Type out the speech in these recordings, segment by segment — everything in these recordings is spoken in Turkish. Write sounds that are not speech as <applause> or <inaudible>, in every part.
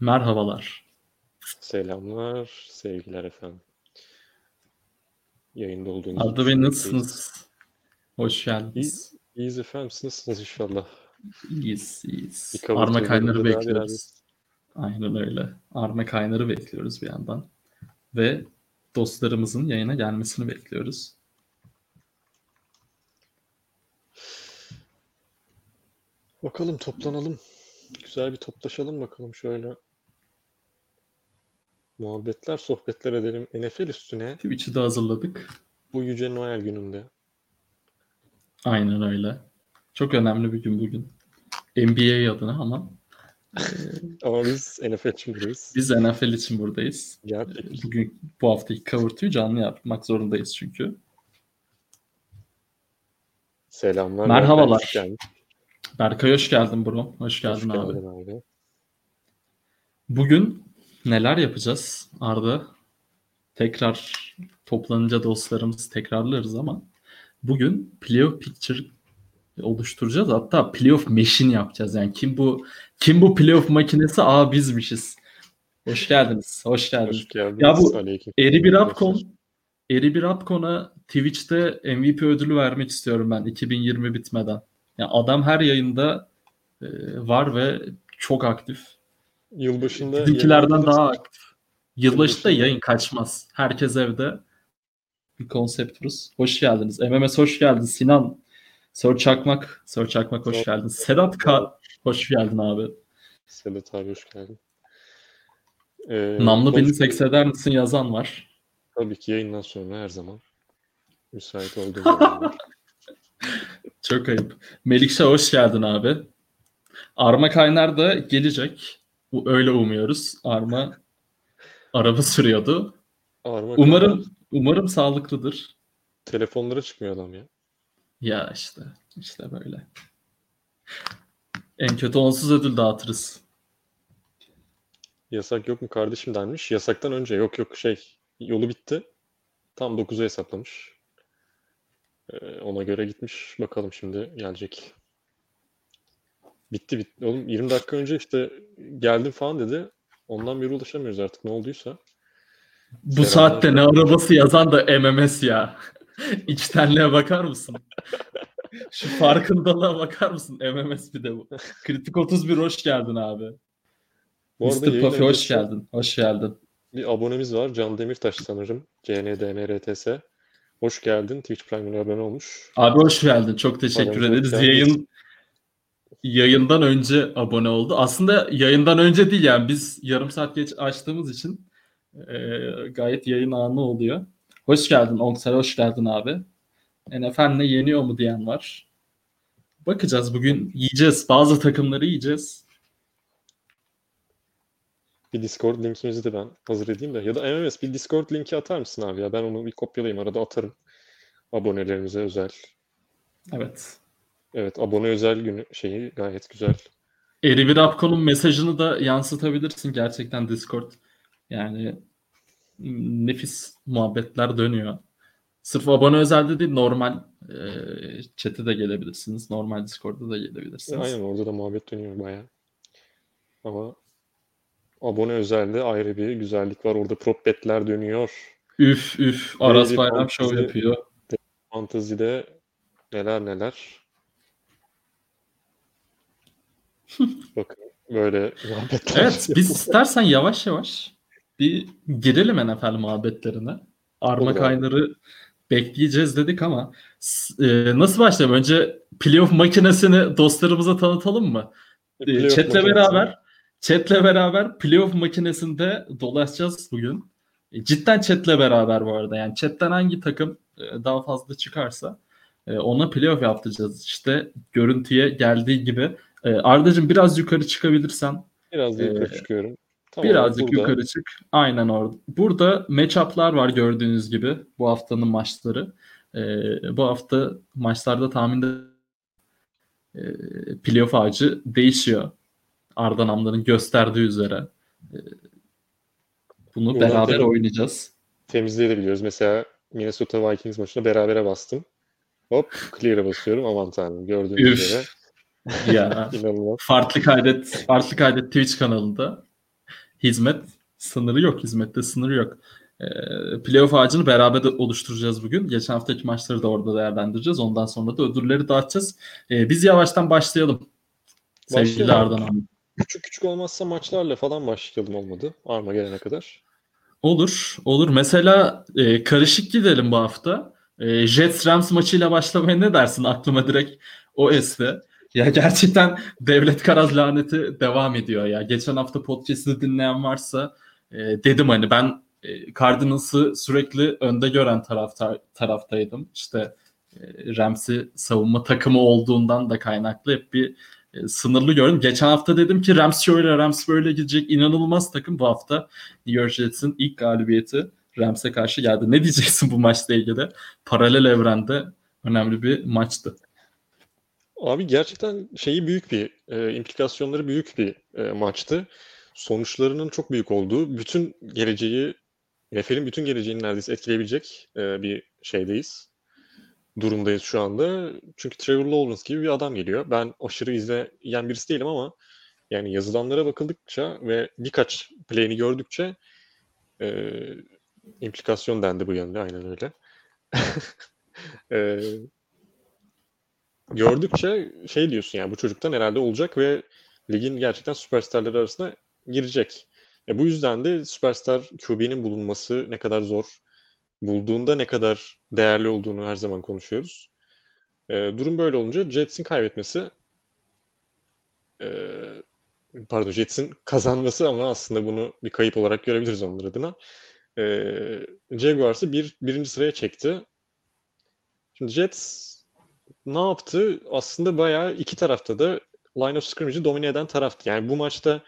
Merhabalar. Selamlar, sevgiler efendim. Yayında olduğunuz Arda Bey nasılsınız? Hoş geldiniz. İyi, iyiyiz efendim. Siz nasılsınız inşallah? İyiyiz, iyiyiz. Bir Arma kaynarı bekliyoruz. Aynen öyle. Arma kaynarı bekliyoruz bir yandan. Ve dostlarımızın yayına gelmesini bekliyoruz. Bakalım toplanalım. Güzel bir toplaşalım bakalım şöyle. Muhabbetler, sohbetler edelim. NFL üstüne Twitch'i de hazırladık. bu Yüce Noel gününde. Aynen öyle. Çok önemli bir gün bugün. NBA adına ama <laughs> Ama biz NFL için buradayız. biz NFL için buradayız. Gerçek. Bugün bu haftaki cover'ı canlı yapmak zorundayız çünkü. Selamlar. Merhabalar. Geldin. Berkay hoş geldin bro. Hoş geldin Hoş abi. geldin abi. Bugün neler yapacağız Arda? Tekrar toplanınca dostlarımız tekrarlarız ama bugün playoff picture oluşturacağız. Hatta playoff machine yapacağız. Yani kim bu kim bu playoff makinesi? Aa bizmişiz. Hoş geldiniz. Hoş geldiniz. Hoş geldiniz. Ya bu Aleyküm. Eri bir Upcon Eri bir Upcon'a Twitch'te MVP ödülü vermek istiyorum ben 2020 bitmeden. Yani adam her yayında e, var ve çok aktif. Yılbaşında Bizimkilerden daha aktif. Yılbaşında Yılbaşında- yayın kaçmaz. Herkes evde. Bir konseptimiz. Hoş geldiniz. MMS hoş geldin. Sinan. Sör Çakmak. Sör Çakmak hoş geldin. Sedat K. Hoş geldin abi. Sedat abi hoş geldin. Ee, Namlı beni seks eder misin yazan var. Tabii ki yayından sonra her zaman müsait olduğum <laughs> zamanlar. Çok ayıp. Melikşah hoş geldin abi. Arma Kaynar da gelecek. Öyle umuyoruz. Arma araba sürüyordu. Arma Umarım kadar umarım sağlıklıdır. telefonlara çıkmıyor adam ya. Ya işte işte böyle. En kötü onsuz ödül dağıtırız. Yasak yok mu kardeşim denmiş. Yasaktan önce yok yok şey yolu bitti. Tam 9'a hesaplamış. Ee, ona göre gitmiş. Bakalım şimdi gelecek. Bitti bitti. Oğlum 20 dakika önce işte geldim falan dedi. Ondan beri ulaşamıyoruz artık ne olduysa. Bu Selamlar. saatte ne arabası yazan da MMS ya. <laughs> İçtenliğe bakar mısın? <laughs> Şu farkındalığa bakar mısın? MMS bir de bu. Kritik 31 hoş geldin abi. Bu arada Mr. Puffy hoş geldin. Hoş geldin. Bir abonemiz var. Can Demirtaş sanırım. CNDMRTS. Hoş geldin. Twitch Prime'ine abone olmuş. Abi hoş geldin. Çok teşekkür Aramıza ederiz. Yayın yayından önce abone oldu. Aslında yayından önce değil yani biz yarım saat geç açtığımız için e, gayet yayın anı oluyor. Hoş geldin Onksel, hoş geldin abi. NFL ne yeniyor mu diyen var. Bakacağız bugün yiyeceğiz. Bazı takımları yiyeceğiz. Bir Discord linkimizi de ben hazır edeyim de. Ya da MMS bir Discord linki atar mısın abi ya? Ben onu bir kopyalayayım. Arada atarım. Abonelerimize özel. Evet. Evet abone özel günü şeyi gayet güzel. Eri bir Upcon'un mesajını da yansıtabilirsin gerçekten Discord. Yani nefis muhabbetler dönüyor. Sırf abone özelde değil normal e, chat'e de gelebilirsiniz. Normal Discord'a da gelebilirsiniz. Aynen orada da muhabbet dönüyor bayağı. Ama abone özelde ayrı bir güzellik var. Orada prop betler dönüyor. Üf üf Aras Bayram Show Fantasy- yapıyor. Fantezide neler neler. Bakın böyle muhabbetler. Evet biz istersen yavaş yavaş bir girelim NFL muhabbetlerine. Arma kaynarı bekleyeceğiz dedik ama e, nasıl başlayalım? Önce playoff makinesini dostlarımıza tanıtalım mı? E, Chat'le beraber Chat'le beraber playoff makinesinde dolaşacağız bugün. E, Cidden chat'le beraber bu arada. Yani chat'ten hangi takım e, daha fazla çıkarsa e, ona playoff yaptıracağız. İşte görüntüye geldiği gibi. E, Arda'cığım biraz yukarı çıkabilirsen Biraz da yukarı çıkıyorum. Tamam, birazcık burada yukarı çık. Aynen orada. Burada matchup'lar var gördüğünüz gibi bu haftanın maçları. E, bu hafta maçlarda tahminde e, playoff ağacı değişiyor. Arda Namlı'nın gösterdiği üzere. E, bunu Buradan beraber tabii- oynayacağız. temizleyebiliyoruz. Mesela Minnesota Vikings maçında berabere bastım. Hop clear'a basıyorum. Aman tanrım gördüğünüz üzere. Ya <laughs> İnanılmaz. farklı kaydet farklı kaydet Twitch kanalında. hizmet sınırı yok. Hizmette sınırı yok. E, playoff ağacını beraber de oluşturacağız bugün. Geçen haftaki maçları da orada değerlendireceğiz. Ondan sonra da ödülleri dağıtacağız. E, biz yavaştan başlayalım. Sevgili Başlayalım. Ardan abi. Küçük küçük olmazsa maçlarla falan başlayalım olmadı. Arma gelene kadar. Olur, olur. Mesela e, karışık gidelim bu hafta. E, Jets Rams maçıyla başlamaya ne dersin? Aklıma direkt o esti. Ya gerçekten devlet karaz laneti devam ediyor ya. Geçen hafta podcast'ı dinleyen varsa e, dedim hani ben e, Cardinals'ı sürekli önde gören tarafta, taraftaydım. İşte e, Rams'i savunma takımı olduğundan da kaynaklı hep bir e, sınırlı gördüm. Geçen hafta dedim ki Rams şöyle Rams böyle gidecek inanılmaz takım bu hafta. New York Jets'in ilk galibiyeti Rams'e karşı geldi. Ne diyeceksin bu maçla ilgili? Paralel evrende önemli bir maçtı. Abi gerçekten şeyi büyük bir, e, implikasyonları büyük bir e, maçtı. Sonuçlarının çok büyük olduğu, bütün geleceği, NFL'in bütün geleceğini neredeyse etkileyebilecek e, bir şeydeyiz. Durumdayız şu anda. Çünkü Trevor Lawrence gibi bir adam geliyor. Ben aşırı izleyen birisi değilim ama yani yazılanlara bakıldıkça ve birkaç play'ini gördükçe e, implikasyon dendi bu yönde. Aynen öyle. <laughs> e, gördükçe şey diyorsun yani bu çocuktan herhalde olacak ve ligin gerçekten süperstarları arasına girecek. E bu yüzden de süperstar QB'nin bulunması ne kadar zor, bulduğunda ne kadar değerli olduğunu her zaman konuşuyoruz. E, durum böyle olunca Jets'in kaybetmesi e, pardon Jets'in kazanması ama aslında bunu bir kayıp olarak görebiliriz onlar adına. E, Jaguars'ı bir, birinci sıraya çekti. Şimdi Jets ne yaptı? Aslında bayağı iki tarafta da line of scrimmage'i domine eden taraftı. Yani bu maçta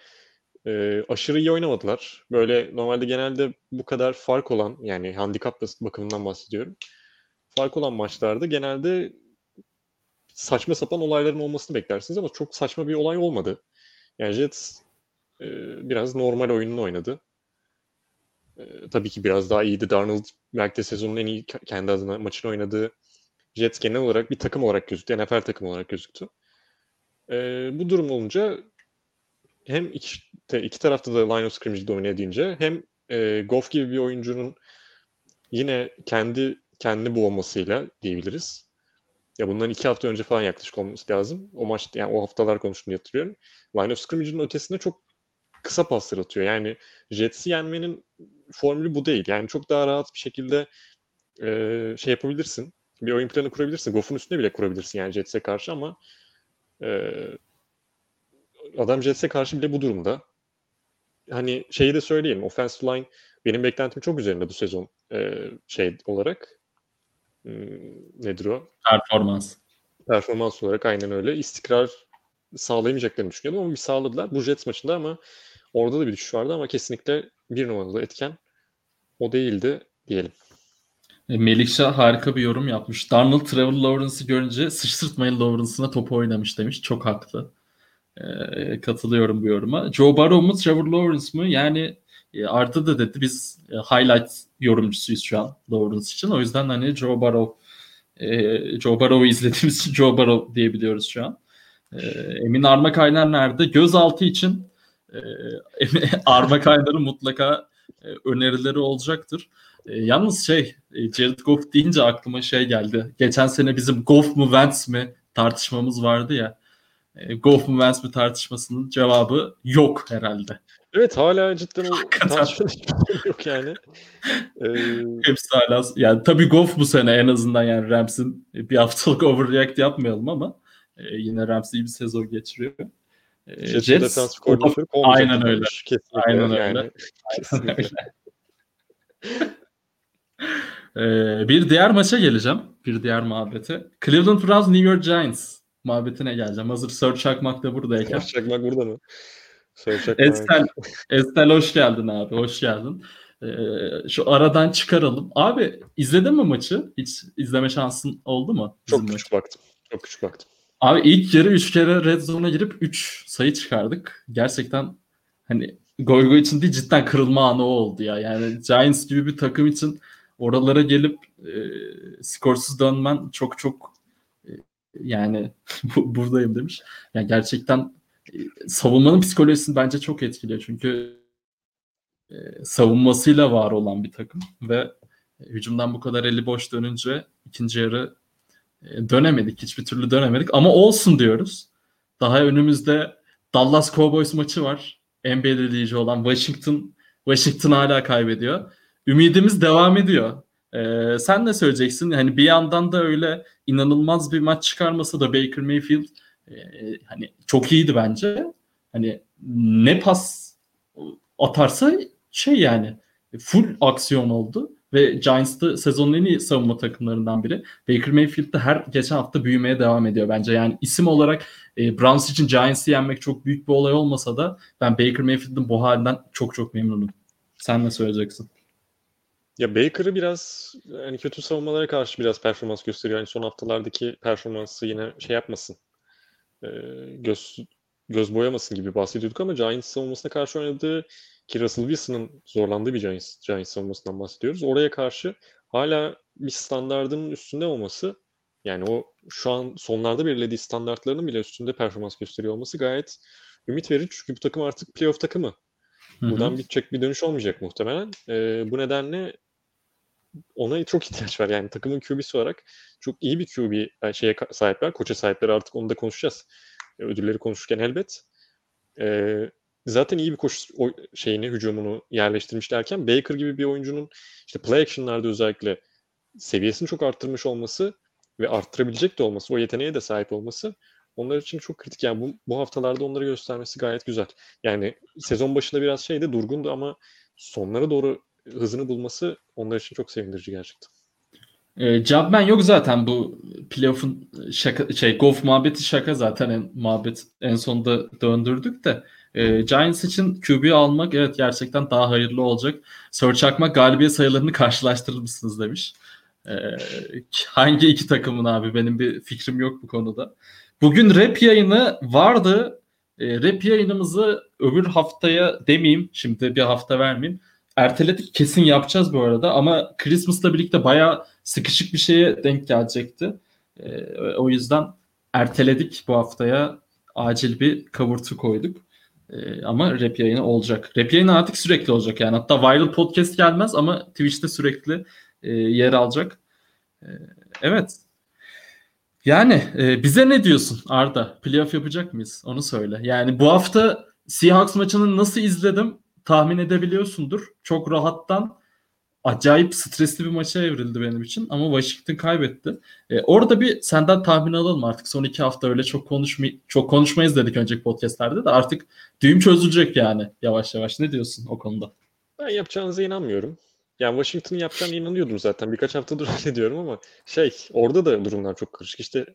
e, aşırı iyi oynamadılar. Böyle normalde genelde bu kadar fark olan yani handikap bakımından bahsediyorum. Fark olan maçlarda genelde saçma sapan olayların olmasını beklersiniz ama çok saçma bir olay olmadı. Yani Jets e, biraz normal oyununu oynadı. E, tabii ki biraz daha iyiydi. Darnold belki de sezonun en iyi kendi adına maçını oynadığı Jets genel olarak bir takım olarak gözüktü. NFL takım olarak gözüktü. Ee, bu durum olunca hem iki, iki tarafta da line of scrimmage'i domine edince hem e, Goff gibi bir oyuncunun yine kendi kendi boğmasıyla diyebiliriz. Ya bundan iki hafta önce falan yaklaşık olması lazım. O maç yani o haftalar konuştuğunu hatırlıyorum. Line of scrimmage'in ötesinde çok kısa paslar atıyor. Yani Jets'i yenmenin formülü bu değil. Yani çok daha rahat bir şekilde e, şey yapabilirsin bir oyun planı kurabilirsin. Goff'un üstüne bile kurabilirsin yani Jets'e karşı ama e, adam Jets'e karşı bile bu durumda. Hani şeyi de söyleyeyim. Offensive line benim beklentim çok üzerinde bu sezon e, şey olarak. Hmm, nedir o? Performans. Performans olarak aynen öyle. İstikrar sağlayamayacaklarını düşünüyordum ama bir sağladılar. Bu Jets maçında ama orada da bir düşüş vardı ama kesinlikle bir numaralı etken o değildi diyelim. E, Melikşah harika bir yorum yapmış. Darnold Trevor Lawrence'ı görünce sıçtırtmayın Lawrence'ına topu oynamış demiş. Çok haklı. E, katılıyorum bu yoruma. Joe Burrow mu Trevor Lawrence mı? Yani e, Arda da dedi biz e, highlight yorumcusuyuz şu an Lawrence için. O yüzden hani Joe Burrow e, Joe Burrow'u izlediğimiz için Joe Burrow diyebiliyoruz şu an. E, Emin Arma Kaynar nerede? Gözaltı için e, <laughs> Arma Kaynar'ın mutlaka önerileri olacaktır. E, yalnız şey e, Jared Goff deyince aklıma şey geldi. Geçen sene bizim Goff mu Wentz mi tartışmamız vardı ya. E, Goff mu Wentz mi tartışmasının cevabı yok herhalde. Evet hala cidden o tartışma yok yani. <laughs> Ee... Hepsi hala yani tabii Goff bu sene en azından yani Rams'in bir haftalık <laughs> overreact yapmayalım ama e, yine Rams iyi bir sezon geçiriyor. E, Jets, Jets aynen öyle. Kesinlikle aynen yani. öyle. Aynen öyle. <laughs> Ee, bir diğer maça geleceğim. Bir diğer muhabbete. Cleveland Browns New York Giants muhabbetine geleceğim. Hazır Sir Çakmak da buradayken. Sir Çakmak burada mı? Estel, Estel hoş geldin abi. Hoş geldin. Ee, şu aradan çıkaralım. Abi izledin mi maçı? Hiç izleme şansın oldu mu? Çok küçük maçı? baktım. Çok küçük baktım. Abi ilk yarı 3 kere red zone'a girip 3 sayı çıkardık. Gerçekten hani goy goy için değil cidden kırılma anı oldu ya. Yani Giants gibi bir takım için oralara gelip e, skorsuz dönmen çok çok e, yani <laughs> bu, buradayım demiş. Yani gerçekten e, savunmanın psikolojisini bence çok etkiliyor. Çünkü e, savunmasıyla var olan bir takım ve hücumdan bu kadar eli boş dönünce ikinci yarı e, dönemedik. Hiçbir türlü dönemedik ama olsun diyoruz. Daha önümüzde Dallas Cowboys maçı var. En belirleyici olan Washington Washington hala kaybediyor. Ümidimiz devam ediyor. Ee, sen ne söyleyeceksin? Hani bir yandan da öyle inanılmaz bir maç çıkarmasa da Baker Mayfield e, hani çok iyiydi bence. Hani ne pas atarsa şey yani full aksiyon oldu ve Giants da sezonun en iyi savunma takımlarından biri. Baker Mayfield de her geçen hafta büyümeye devam ediyor bence. Yani isim olarak e, Browns için Giants'ı yenmek çok büyük bir olay olmasa da ben Baker Mayfield'ın bu halinden çok çok memnunum. Sen ne söyleyeceksin? Ya Baker'ı biraz hani kötü savunmalara karşı biraz performans gösteriyor. Yani son haftalardaki performansı yine şey yapmasın. E, göz göz boyamasın gibi bahsediyorduk ama Giants savunmasına karşı oynadığı ki Russell Wilson'ın zorlandığı bir Giants, Giants savunmasından bahsediyoruz. Oraya karşı hala bir standardının üstünde olması yani o şu an sonlarda belirlediği standartlarının bile üstünde performans gösteriyor olması gayet ümit verici. Çünkü bu takım artık playoff takımı. Buradan bitecek bir dönüş olmayacak muhtemelen. Ee, bu nedenle ona çok ihtiyaç var. Yani takımın QB'si olarak çok iyi bir QB şeye sahipler. Koça sahipler artık onu da konuşacağız. Ödülleri konuşurken elbet. Ee, zaten iyi bir koş şeyini, hücumunu yerleştirmişlerken Baker gibi bir oyuncunun işte play action'larda özellikle seviyesini çok arttırmış olması ve arttırabilecek de olması, o yeteneğe de sahip olması onlar için çok kritik. Yani bu, bu haftalarda onları göstermesi gayet güzel. Yani sezon başında biraz şeydi, durgundu ama sonlara doğru hızını bulması onlar için çok sevindirici gerçekten. E, Jobman yok zaten bu playoff'un şaka şey golf muhabbeti şaka zaten en, muhabbet en sonunda döndürdük de e, Giants için QB almak evet gerçekten daha hayırlı olacak. Sir Çakma galibiyet sayılarını karşılaştırır mısınız demiş. E, hangi iki takımın abi benim bir fikrim yok bu konuda. Bugün rap yayını vardı. E, rap yayınımızı öbür haftaya demeyeyim şimdi bir hafta vermeyeyim. Erteledik kesin yapacağız bu arada ama Christmas'la birlikte bayağı sıkışık bir şeye denk gelecekti. E, o yüzden erteledik bu haftaya acil bir kavurtu koyduk. E, ama rap yayını olacak. Rap yayını artık sürekli olacak yani. Hatta viral podcast gelmez ama Twitch'te sürekli e, yer alacak. E, evet. Yani e, bize ne diyorsun Arda? Playoff yapacak mıyız? Onu söyle. Yani bu hafta Seahawks maçını nasıl izledim tahmin edebiliyorsundur. Çok rahattan acayip stresli bir maça evrildi benim için ama Washington kaybetti. E, orada bir senden tahmin alalım artık. Son iki hafta öyle çok konuşmay çok konuşmayız dedik önceki podcastlerde de artık düğüm çözülecek yani yavaş yavaş. Ne diyorsun o konuda? Ben yapacağınıza inanmıyorum. Yani Washington'ın yapacağına inanıyordum zaten. Birkaç haftadır <laughs> öyle diyorum ama şey orada da durumlar çok karışık. İşte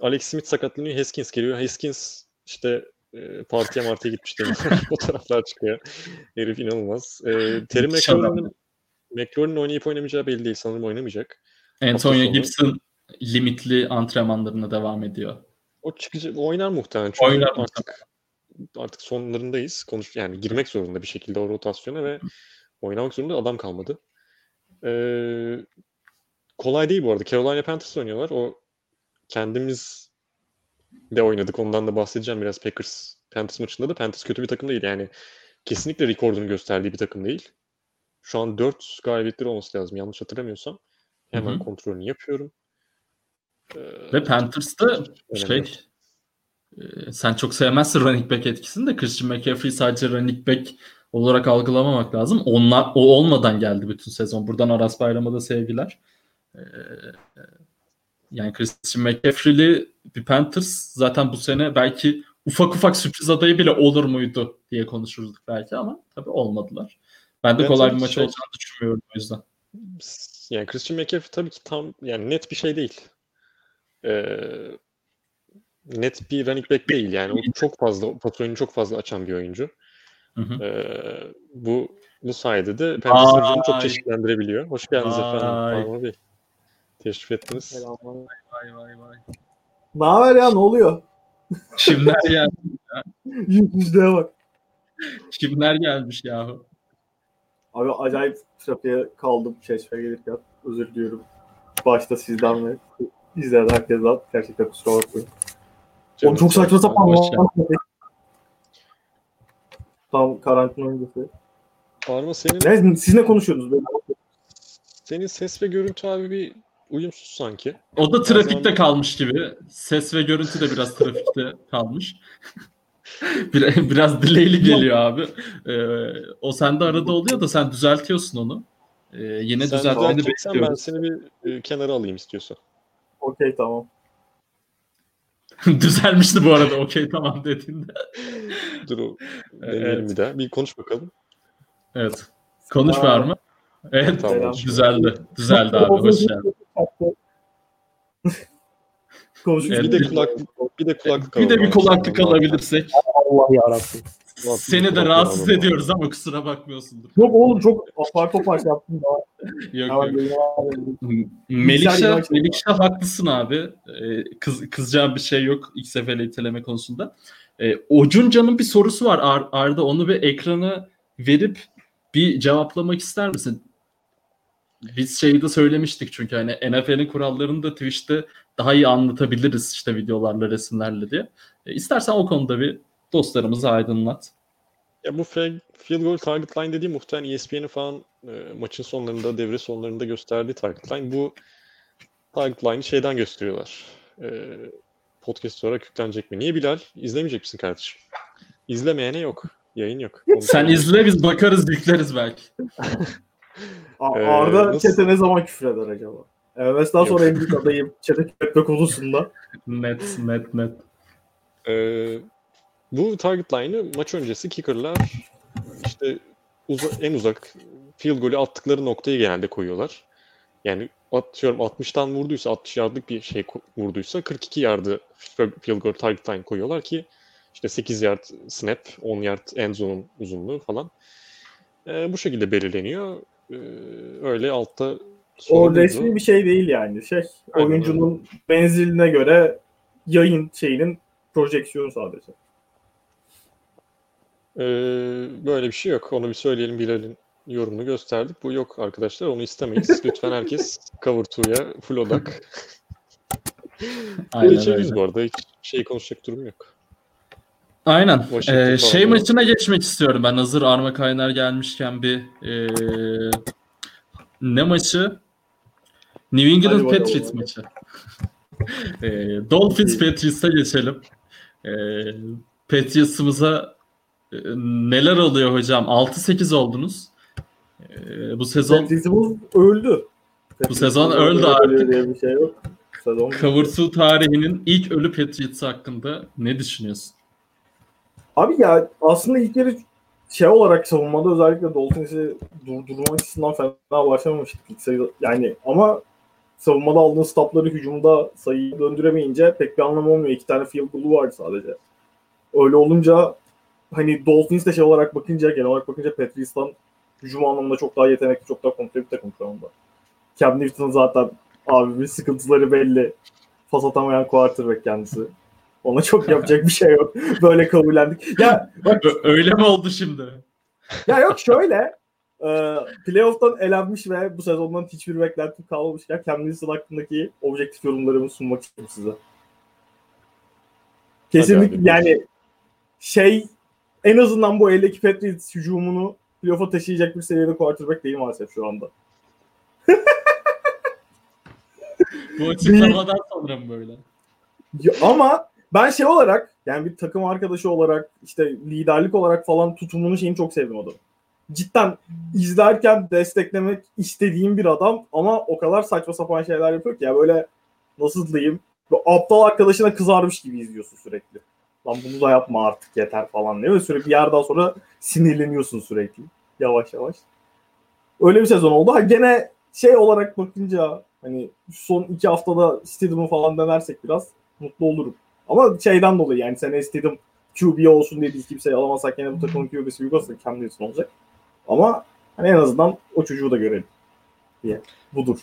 Alex Smith sakatlanıyor, Haskins geliyor. Haskins işte e, partiye martiye gitmiş demiş. <laughs> Fotoğraflar <laughs> çıkıyor. Herif inanılmaz. E, Terry McLaurin'in McLaurin oynayıp oynamayacağı belli değil. Sanırım oynamayacak. Antonio Gibson limitli antrenmanlarına devam ediyor. O çıkacak, oynar muhtemelen. Çünkü oynar artık artık sonlarındayız. Konuş yani girmek zorunda bir şekilde o rotasyona ve oynamak zorunda adam kalmadı. Ee, kolay değil bu arada. Carolina Panthers oynuyorlar. O kendimiz de oynadık. Ondan da bahsedeceğim biraz Packers Panthers maçında da. Panthers kötü bir takım değil. Yani kesinlikle rekordunu gösterdiği bir takım değil. Şu an 4 galibiyetleri olması lazım. Yanlış hatırlamıyorsam. Hemen Hı-hı. kontrolünü yapıyorum. Ee, Ve Panthers'ta şey e, sen çok sevmezsin running back etkisini de Christian McCaffrey sadece running back olarak algılamamak lazım. Onlar o olmadan geldi bütün sezon. Buradan Aras Bayram'a da sevgiler. Ee, yani Christian McCaffrey'li bir Panthers zaten bu sene belki ufak ufak sürpriz adayı bile olur muydu diye konuşurduk belki ama tabii olmadılar. Ben de evet, kolay bir maç şey, olacağını düşünmüyorum o yüzden. Yani Christian McCaffrey tabii ki tam yani net bir şey değil. Ee, net bir running back değil yani. O çok fazla, patronu çok fazla açan bir oyuncu. Hı hı. Ee, bu bu sayede de Panthers'ın çok çeşitlendirebiliyor. Hoş geldiniz Ay. efendim. Bey. Teşrif ettiniz. Selamlar. Vay vay vay. Ne haber ya? Ne oluyor? Kimler geldi ya? <laughs> Yüzlüğe bak. Kimler gelmiş yahu? Abi acayip trafiğe kaldım çeşme gelirken. Özür diliyorum. Başta sizden ve izleyen herkesten. Gerçekten kusura bakmayın. Oğlum çok saçma sapan. Tam karantina öncesi. Arma senin Ne, siz ne konuşuyorsunuz? Böyle? senin ses ve görüntü abi bir uyumsuz sanki. O da trafikte zaman- kalmış gibi. Ses ve görüntü de biraz trafikte <laughs> kalmış. Bir- biraz delay'li geliyor abi. Ee, o sende arada oluyor da sen düzeltiyorsun onu. Ee, yine Sen düzeltmeni düzelteceksen ben seni bir e, kenara alayım istiyorsan. Okey tamam. <laughs> Düzelmişti bu arada okey tamam dediğinde. Dur o <laughs> deneyelim Evet. bir daha. Bir konuş bakalım. Evet. Konuş var mı? Evet. Tamam. Düzeldi. Düzeldi abi. Hoş geldin. <laughs> Konuşuyoruz. Bir de kulaklık bir de kulaklık Bir de bir kulaklık alabilirsek. Allah yarabbim. Seni de rahatsız ediyoruz ama kusura bakmıyorsundur. Yok oğlum çok apar topar yaptım daha. Yok yok. Melikşah, Melikşah haklısın abi. Ee, kız, kızacağım bir şey yok ilk seferle iteleme konusunda. Ee, Ocunca'nın bir sorusu var Ar- Arda. Onu bir ekrana verip bir cevaplamak ister misin? Biz şeyi de söylemiştik çünkü hani NFL'in kurallarını da Twitch'te daha iyi anlatabiliriz işte videolarla, resimlerle diye. Ee, istersen o konuda bir dostlarımızı aydınlat. Ya bu field goal target line dediği muhtemelen ESPN'in falan e, maçın sonlarında, devre sonlarında gösterdiği target line. Bu target line'ı şeyden gösteriyorlar. E, podcast olarak yüklenecek mi? Niye Bilal? İzlemeyecek misin kardeşim? İzlemeyene yok. Yayın yok. Onu Sen izle biz bakarız yükleriz belki. <laughs> Ee, Arda nasıl- çete ne zaman küfreder acaba? MMS'den sonra en büyük adayım çete küfretme konusunda. Net net net. Ee, bu target line'ı maç öncesi kicker'lar işte uza- en uzak field golü attıkları noktayı genelde koyuyorlar. Yani atıyorum 60'tan vurduysa 60 yardlık bir şey vurduysa 42 yardı field goal target line koyuyorlar ki işte 8 yard snap, 10 yard end zone'un uzunluğu falan. Ee, bu şekilde belirleniyor. Ee, öyle altta O resmi bir şey değil yani. Şey Aynen oyuncunun menziline göre yayın şeyinin projeksiyonu sadece. Ee, böyle bir şey yok. Onu bir söyleyelim Bilal'in yorumunu gösterdik. Bu yok arkadaşlar. Onu istemeyiz. <laughs> Lütfen herkes cover to'ya full odak. Aynen Geçebiliriz öyle. bu arada. Hiç şey konuşacak durum yok. Aynen. Washington Ee, falan şey da- maçına geçmek istiyorum ben. Hazır Arma Kaynar gelmişken bir ee, ne maçı? New England Hadi bakalım. Patriots maçı. <laughs> ee, Dolphins Patriots'a geçelim. Ee, Patriots'ımıza ee, neler oluyor hocam? 6-8 oldunuz. Ee, bu sezon Patriots'ımız öldü. Bu sezon öldü artık. Diye bir şey yok. Sezon Cover 2 tarihinin ilk ölü Patriots hakkında ne düşünüyorsun? Abi ya aslında ilk yarı şey olarak savunmada özellikle Dolphins'i durdurma açısından fena başlamamıştık. Yani ama savunmada aldığın stopları hücumda sayıyı döndüremeyince pek bir anlamı olmuyor. İki tane field goal'u vardı sadece. Öyle olunca hani Dolphins de şey olarak bakınca genel olarak bakınca Patriots'tan hücum anlamında çok daha yetenekli, çok daha komple bir takım şu anda. Cam Newton'ın zaten abi bir sıkıntıları belli. Pas atamayan quarterback kendisi. Ona çok yapacak bir şey yok. <laughs> Böyle kabullendik. Ya bak öyle mi oldu şimdi? ya yok şöyle. E, playoff'tan elenmiş ve bu sezondan hiçbir beklentim kalmamışken Cam Newton hakkındaki objektif yorumlarımı sunmak istiyorum size. Kesinlikle yani şey en azından bu eldeki Patriots hücumunu playoff'a taşıyacak bir seviyede quarterback değil maalesef şu anda. Bu açıklamadan <laughs> sonra mı böyle? Ya ama ben şey olarak yani bir takım arkadaşı olarak işte liderlik olarak falan tutumunu şeyini çok sevdim adamı. Cidden izlerken desteklemek istediğim bir adam ama o kadar saçma sapan şeyler yapıyor ki ya böyle nasıl diyeyim böyle aptal arkadaşına kızarmış gibi izliyorsun sürekli. Lan bunu da yapma artık yeter falan diye ve sürekli bir yerden sonra sinirleniyorsun sürekli yavaş yavaş. Öyle bir sezon oldu. Ha gene şey olarak bakınca hani son iki haftada Stidham'ı falan denersek biraz mutlu olurum. Ama şeyden dolayı yani sen Stidham QB olsun diye biz kimseyi alamazsak yine bu takımın QB'si Yugoslavia Cam Newton olacak. Ama hani en azından o çocuğu da görelim diye. Budur.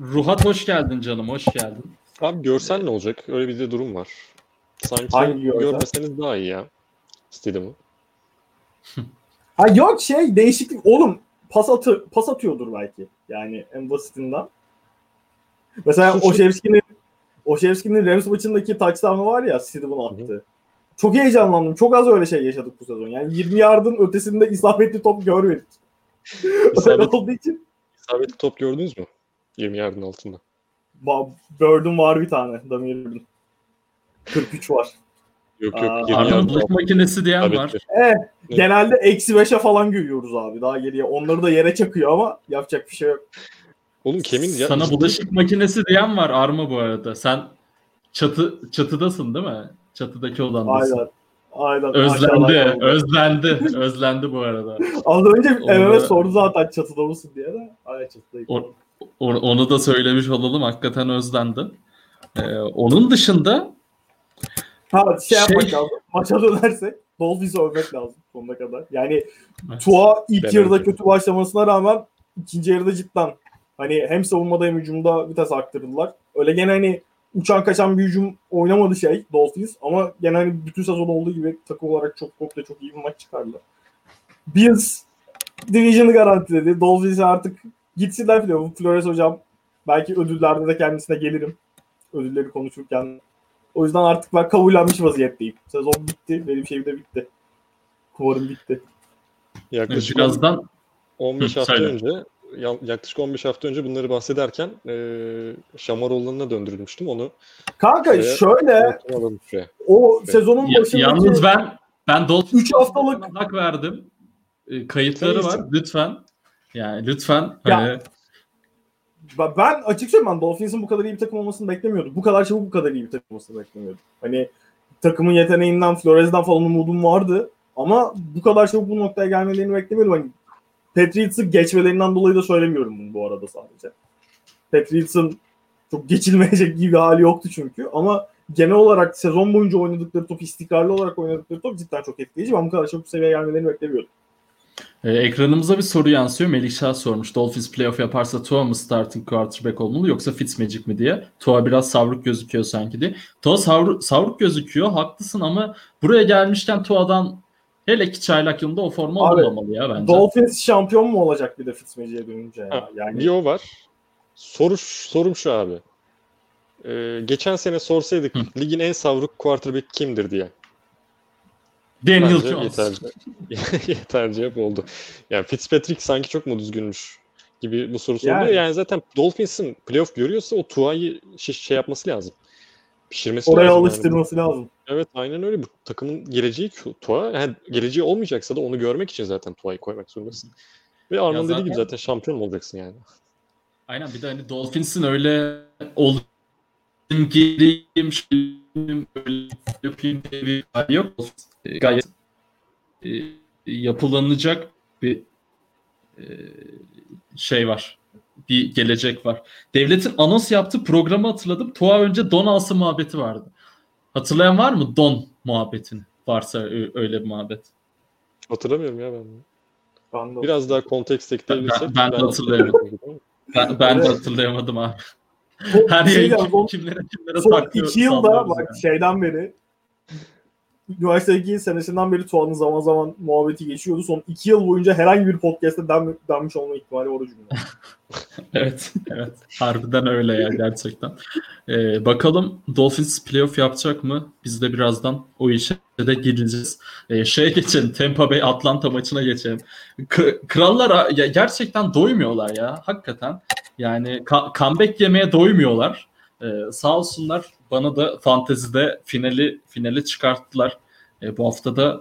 Ruhat hoş geldin canım, hoş geldin. Abi görsen ne olacak? Öyle bir de durum var. Sanki Hangi görmeseniz daha iyi ya. Stidham'ı. <laughs> Ha yok şey değişiklik oğlum pas, atı, pas atıyordur belki. Yani en basitinden. Mesela Oşevski'nin Oşevski'nin Rams maçındaki touchdown'u var ya Stidham'ın attı. Çok heyecanlandım. Çok az öyle şey yaşadık bu sezon. Yani 20 yardın ötesinde isabetli top görmedik. <laughs> İsabet, olduğu için isabetli top gördünüz mü? 20 yardın altında. ba- Bird'üm var bir tane. Damir Bird'üm. 43 var. Yok Aa, yok 20 Arma yardın bulaşık altında. makinesi diyen var. İsabetli. Eh, Ne? genelde eksi 5'e falan görüyoruz abi daha geriye. Onları da yere çakıyor ama yapacak bir şey yok. Oğlum Kemin ya Sana ciddi- bulaşık makinesi diyen var Arma bu arada. Sen çatı çatıdasın değil mi? Çatıdaki odandasın. Aynen. Aynen. Özlendi, özlendi, özlendi bu arada. Az önce MMS da- sordu zaten çatıda mısın diye de. Aynen çatıdayım. O- o- onu da söylemiş olalım. Hakikaten özlendi. Ee, onun dışında Ha şey, Şey- yapmak lazım. Maça dönersek Dolphins'i övmek lazım sonuna kadar. Yani Evet. Tua ilk Ben yarıda övdüm. kötü başlamasına rağmen ikinci yarıda cidden hani hem savunmada hem hücumda vites arttırdılar. Öyle gene hani uçan kaçan bir hücum oynamadı şey Dolphins ama gene hani bütün sezon olduğu gibi takım olarak çok komple çok iyi bir maç çıkardılar. Bills Division'ı garantiledi. Dolphins'e artık gitsinler playoff'u. Flores hocam belki ödüllerde de kendisine gelirim. Ödülleri konuşurken. O yüzden artık ben kabullenmiş vaziyetteyim. Sezon bitti. Benim şeyim de bitti. Kumarım bitti. yaklaşık birazdan 15 Hı, hafta önce yaklaşık 15 hafta önce bunları bahsederken e, Şamaroğlu'na döndürülmüştüm onu. Kanka Evet. şöyle şuraya. o sezonun Ya- başındaki yalnız ben ben Dolphins Üç haftalık- hak verdim. Ee, Kayıtları var. Lütfen. Yani lütfen Ya, hani Ben- ben açık söyleyeyim ben Dolphins'in bu kadar iyi bir takım olmasını beklemiyordum. Bu kadar çabuk bu kadar iyi bir takım olmasını beklemiyordum. Hani takımın yeteneğinden, Flores'den falan umudum vardı. Ama bu kadar çabuk bu noktaya gelmelerini beklemiyordum. Hani Patriots'ı geçmelerinden dolayı da söylemiyorum bunu bu arada sadece. Patriots'ın çok geçilmeyecek gibi bir hali yoktu çünkü. Ama genel olarak sezon boyunca oynadıkları top, istikrarlı olarak oynadıkları top cidden çok etkileyici. Ben bu kadar çabuk bu seviyeye gelmelerini beklemiyordum. e, ekranımıza bir soru yansıyor. Melih Şah sormuş. Dolphins playoff yaparsa Tua mı starting quarterback olmalı yoksa Fitzmagic mi diye. Tua biraz savruk gözüküyor sanki diye. Tua savru, savruk gözüküyor. Haklısın ama buraya gelmişken Tua'dan hele ki çaylak yılında o forma Abi, olmamalı ya bence. Dolphins şampiyon mu olacak bir de Fitzmagic'e dönünce ya? Ha, Yani Bir o var. Soru, sorum şu abi. E, geçen sene sorsaydık Hı. ligin en savruk quarterback kimdir diye. Daniel Bence Jones. yeterli, <laughs> yeterli cevap oldu. Yani Fitzpatrick sanki çok mu düzgünmüş gibi bu soru soruluyor. Yani. Yani, zaten Dolphins'in playoff görüyorsa o Tua'yı şey, şey yapması lazım. Pişirmesi oraya lazım. yani. alıştırması lazım. Evet aynen öyle. Bu takımın geleceği Tu- Tua. Yani geleceği olmayacaksa da onu görmek için zaten Tua'yı koymak zorundasın. Ve Arman dediği gibi zaten- şampiyon olacaksın yani. Aynen bir de hani Dolphins'in öyle olayım gireyim öyle yapayım diye bir hali yok. E, Gayet e, yapılanacak bir e, şey var. Bir gelecek var. Devletin anons yaptığı programı hatırladım. Tua önce don alsı muhabbeti vardı. Hatırlayan var mı don muhabbetini? Varsa öyle bir muhabbet. Hatırlamıyorum ya ben. Ben de Biraz daha kontekst ekleyebilirsek. Ben- ben de hatırlayamadım. Ben, ben de hatırlayamadım abi. Her şey yayın kimlere kimlere Son saklıyor. iki yılda bak yani. şeyden beri üniversitedeki senesinden beri Tuğan'ın zaman zaman muhabbeti geçiyordu. Son iki yıl boyunca herhangi bir podcast'te den, denmiş olma ihtimali var cümle. <laughs> Evet, evet. Harbiden öyle ya gerçekten. Ee, bakalım Dolphins playoff yapacak mı? Biz de birazdan o işe de gireceğiz. Ee, şeye geçelim. Tampa Bay Atlanta maçına geçelim. K- krallar ya, gerçekten doymuyorlar ya. Hakikaten. Yani ka- comeback yemeye doymuyorlar. Ee, sağ olsunlar bana da fantezide finali finali çıkarttılar. Ee, bu haftada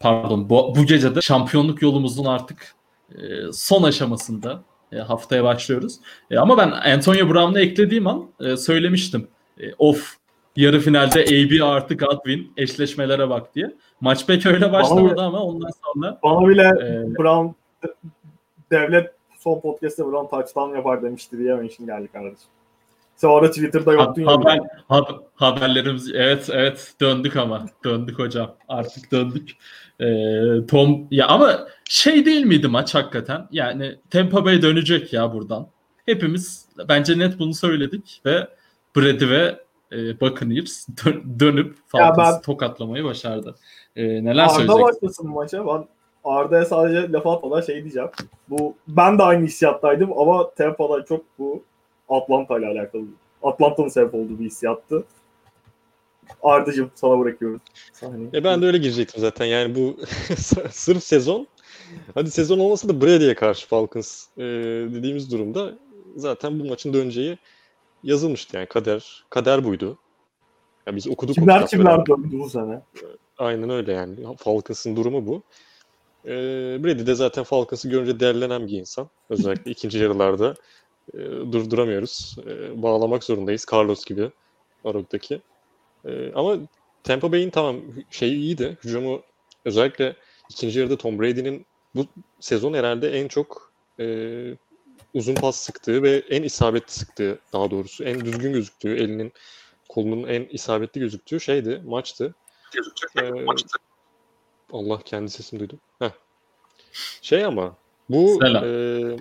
pardon bu, bu gece de şampiyonluk yolumuzun artık e, son aşamasında e, haftaya başlıyoruz. E, ama ben Antonio Brown'u eklediğim an e, söylemiştim. E, of yarı finalde AB artı Godwin eşleşmelere bak diye. Maç pek öyle başlamadı ama ondan sonra Bana bile e, Brown devlet son podcast'te Brown touchdown yapar demişti diye mention geldi kardeşim. Sonra Twitter'da yoktun ya. haber, ha- haberlerimiz evet evet döndük ama döndük hocam artık döndük. E, Tom ya ama şey değil miydi maç hakikaten? Yani Tampa Bay dönecek ya buradan. Hepimiz bence net bunu söyledik ve Brady ve e, Buccaneers dön- dönüp Falcons'ı ben- tokatlamayı başardı. E, neler Arda söyleyeceksin? başlasın maça. Ben Arda'ya sadece laf atmadan şey diyeceğim. Bu ben de aynı hissiyattaydım ama Tampa'da çok bu Atlanta ile alakalı. Atlanta'nın sebep olduğu bir hissiyattı. Arda'cığım sana bırakıyorum. Sahneyi. E ben de öyle girecektim zaten. Yani bu <laughs> sırf sezon Hadi sezon olmasa da Brady'ye karşı Falcons e, dediğimiz durumda zaten bu maçın döneceği yazılmıştı yani kader kader buydu. Ya biz okuduk Kimler kimler döndü bu sene. Aynen öyle yani. Falcons'ın durumu bu. Ee, Brady de zaten Falcons'ı görünce derlenen bir insan. Özellikle ikinci yarılarda e, durduramıyoruz. E, bağlamak zorundayız. Carlos gibi Arok'taki. E, ama Tampa Bay'in tamam şeyi iyiydi. Hücumu özellikle ikinci yarıda Tom Brady'nin bu sezon herhalde en çok e, uzun pas sıktığı ve en isabetli sıktığı daha doğrusu en düzgün gözüktüğü elinin kolunun en isabetli gözüktüğü şeydi maçtı. Ee, Allah kendi sesimi duydum. Heh. Şey ama bu Selam. e,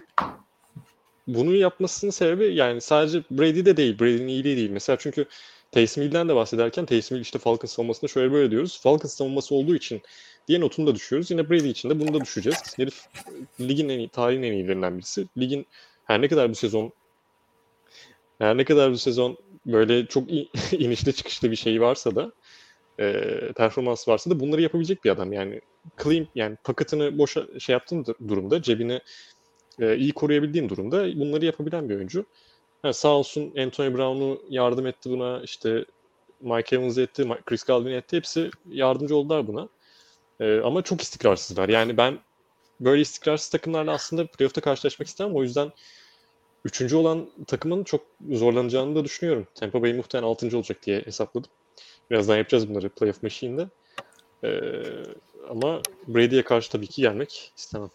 bunu yapmasının sebebi yani sadece Brady'de değil. Brady'nin iyiliği değil. Mesela çünkü Taysom Hill'den de bahsederken Taysom Hill işte Falcons savunmasında şöyle böyle diyoruz. Falcons savunması olduğu için diye notunu da düşüyoruz. Yine Brady için de bunu da düşeceğiz. Herif ligin en iyi, tarihin en iyilerinden birisi. Ligin her ne kadar bu sezon her ne kadar bu sezon böyle çok <laughs> inişli çıkışlı bir şey varsa da e, performans varsa da bunları yapabilecek bir adam. Yani clean yani paketini boşa şey yaptığın dur- durumda cebini e, iyi koruyabildiğin durumda bunları yapabilen bir oyuncu. Ha, sağ olsun Anthony Brown'u yardım etti buna işte Mike Evans etti, Chris Godwin etti. Hepsi yardımcı oldular buna. E, ama çok istikrarsızlar. Yani ben böyle istikrarsız takımlarla aslında playoff'ta karşılaşmak istemem. O yüzden üçüncü olan takımın çok zorlanacağını da düşünüyorum. Tampa Bay muhtemelen altıncı olacak diye hesapladım. Birazdan yapacağız bunları Playoff Machine'de. Ee, ama Brady'ye karşı tabii ki gelmek istemem.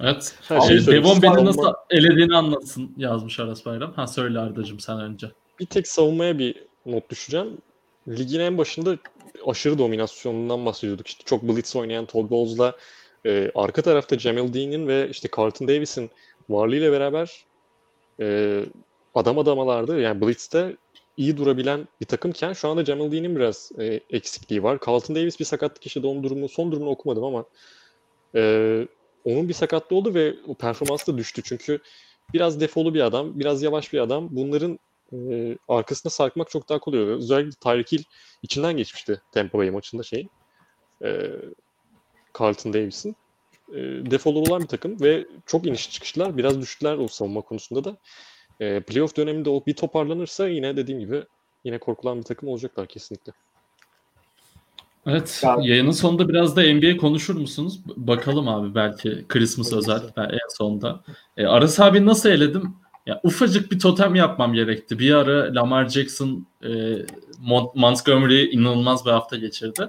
Evet. Her Şey. Devon beni nasıl elediğini anlatsın yazmış Aras Bayram. Ha söyle Arda'cığım sen önce. Bir tek savunmaya bir not düşeceğim. Ligin en başında aşırı dominasyonundan bahsediyorduk. İşte çok blitz oynayan Todd Bowles'la e, arka tarafta Jamel Dean'in ve işte Carlton Davis'in varlığıyla beraber e, adam adamalarda yani blitz'te iyi durabilen bir takımken şu anda Jamel Dean'in biraz e, eksikliği var. Carlton Davis bir sakatlık yaşadı. Onun durumu, son durumunu okumadım ama e, onun bir sakatlığı oldu ve o performansı da düştü. Çünkü biraz defolu bir adam, biraz yavaş bir adam. Bunların e, arkasına sarkmak çok daha kolay oluyor. Özellikle Tyreek Hill içinden geçmişti Tampa Bay maçında şey. E, Carlton Davis'in. E, defolu olan bir takım ve çok iniş çıkışlar. Biraz düştüler o savunma konusunda da. E, playoff döneminde o bir toparlanırsa yine dediğim gibi yine korkulan bir takım olacaklar kesinlikle. Evet. Yani- Yayının sonunda biraz da NBA konuşur musunuz? Bakalım abi belki Christmas özel ben en sonda. E, Aras abi nasıl eledim? Ya ufacık bir totem yapmam gerekti. Bir ara Lamar Jackson, e, Mon- Montgomery inanılmaz bir hafta geçirdi.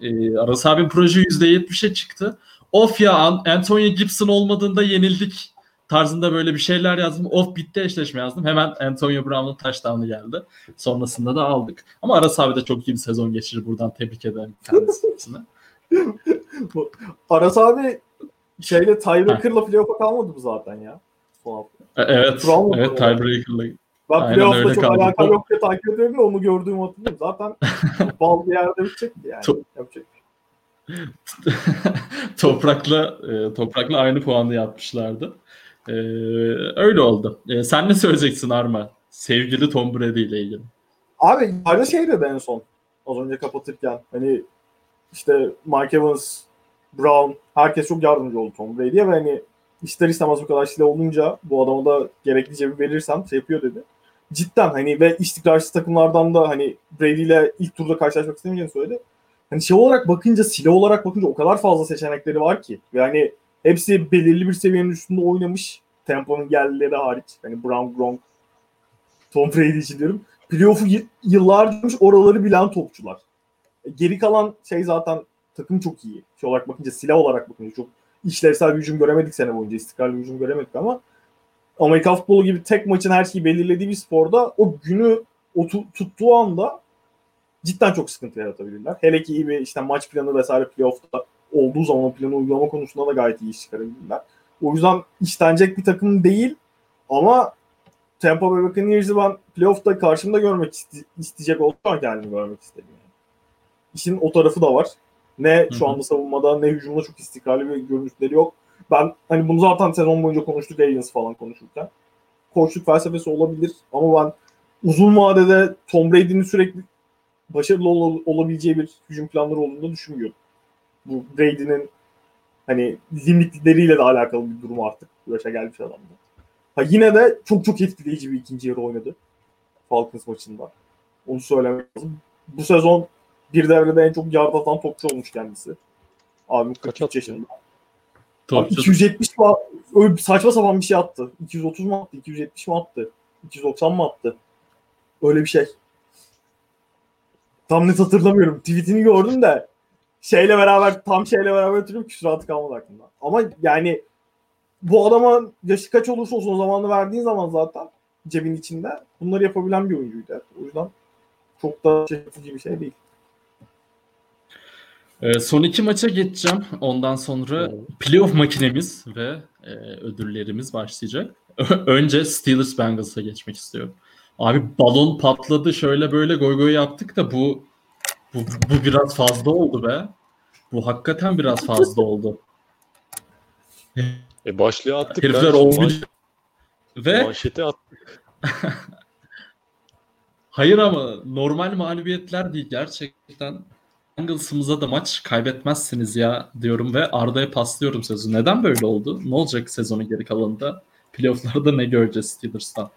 E, Aras abi proje %70'e çıktı. Of ya An- Antonio Gibson olmadığında yenildik tarzında böyle bir şeyler yazdım. Of bitti eşleşme yazdım. Hemen Antonio Brown'un touchdown'ı geldi. Sonrasında da aldık. Ama Aras abi de çok iyi bir sezon geçirir. Buradan tebrik ederim kendisine. Aras abi şeyle Tyreek'ırla playoff'a kalmadı mı zaten ya? E, evet. Brown evet tiebreaker'la. Ben playoff'la çok alakalı yok diye takip ediyorum da onu gördüğümü hatırlıyorum. Zaten <laughs> bal bir yerde bitecekti yani. Çok- Yapacak. <laughs> toprakla e, toprakla aynı puanı yapmışlardı. E, öyle oldu. E, sen ne söyleyeceksin Arma? Sevgili Tom Brady ile ilgili. Abi Arda şey dedi en son. Az önce kapatırken. Hani işte Mike Evans, Brown herkes çok yardımcı oldu Tom Brady'ye ve hani ister istemez bu kadar silah olunca bu adama da gerekli cebi verirsem şey yapıyor dedi. Cidden hani ve istikrarsız takımlardan da hani Brady ile ilk turda karşılaşmak istemeyeceğini söyledi. Hani şey olarak bakınca silah olarak bakınca o kadar fazla seçenekleri var ki. Ve hani hepsi belirli bir seviyenin üstünde oynamış. Tempo'nun geldileri hariç. Hani Brown, Gronk, Tom Brady için diyorum playoff'u y- yıllardır yapmış, oraları bilen topçular. E, Geri kalan şey zaten takım çok iyi. Şey olarak bakınca silah olarak bakınca çok işlevsel bir hücum göremedik sene boyunca. istikrarlı bir hücum göremedik ama Amerika futbolu gibi tek maçın her şeyi belirlediği bir sporda o günü o tu- tuttuğu anda cidden çok sıkıntı yaratabilirler. Hele ki iyi bir işte maç planı vesaire playoff'ta olduğu zaman o planı uygulama konusunda da gayet iyi iş çıkarabilirler. O yüzden istenecek bir takım değil ama Tampa Bay Buccaneers'ı ben playoff'ta karşımda görmek iste- isteyecek olsam kendimi görmek istedim. Yani. İşin o tarafı da var. Ne şu anda savunmada ne hücumda çok istikrarlı bir görüntüleri yok. Ben hani bunu zaten sezon boyunca konuştuk Aliens falan konuşurken. Koçluk felsefesi olabilir ama ben uzun vadede Tom Brady'nin sürekli başarılı ol- olabileceği bir hücum planları olduğunu düşünmüyorum. Bu Brady'nin Hani limitleriyle de alakalı bir durum artık. Bu yaşa gelmiş adamda. Ha yine de çok çok etkileyici bir ikinci yarı oynadı. Falcons maçında. Onu söylemek lazım. Bu sezon bir devrede en çok yard atan topçu olmuş kendisi. Abim Kaç 43 attı? yaşında. Abi Topçu 270 mi? Öyle saçma sapan bir şey attı. 230 mu attı? 270 mi attı? 290 mı attı? Öyle bir şey. Tam net hatırlamıyorum. Tweetini gördüm de şeyle beraber tam şeyle beraber hatırlıyorum küsuratı kalmadı aklımda. Ama yani bu adama yaşı kaç olursa olsun o zamanı verdiğin zaman zaten cebin içinde bunları yapabilen bir oyuncuydu. O yüzden çok da şaşırtıcı bir şey değil. Ee, son iki maça geçeceğim. Ondan sonra playoff makinemiz ve e, ödüllerimiz başlayacak. Önce Steelers Bengals'a geçmek istiyorum. Abi balon patladı şöyle böyle goy goy yaptık da bu bu, bu biraz fazla oldu be. Bu hakikaten biraz fazla oldu. E başlığı attık. Herifler ben. olmuş. Manş- Ve Manşeti attık. <laughs> hayır ama normal mağlubiyetler değil gerçekten. Bengals'ımıza da maç kaybetmezsiniz ya diyorum ve Arda'ya paslıyorum sözü. Neden böyle oldu? Ne olacak sezonun geri kalanında? Playoff'larda ne göreceğiz Steelers'tan?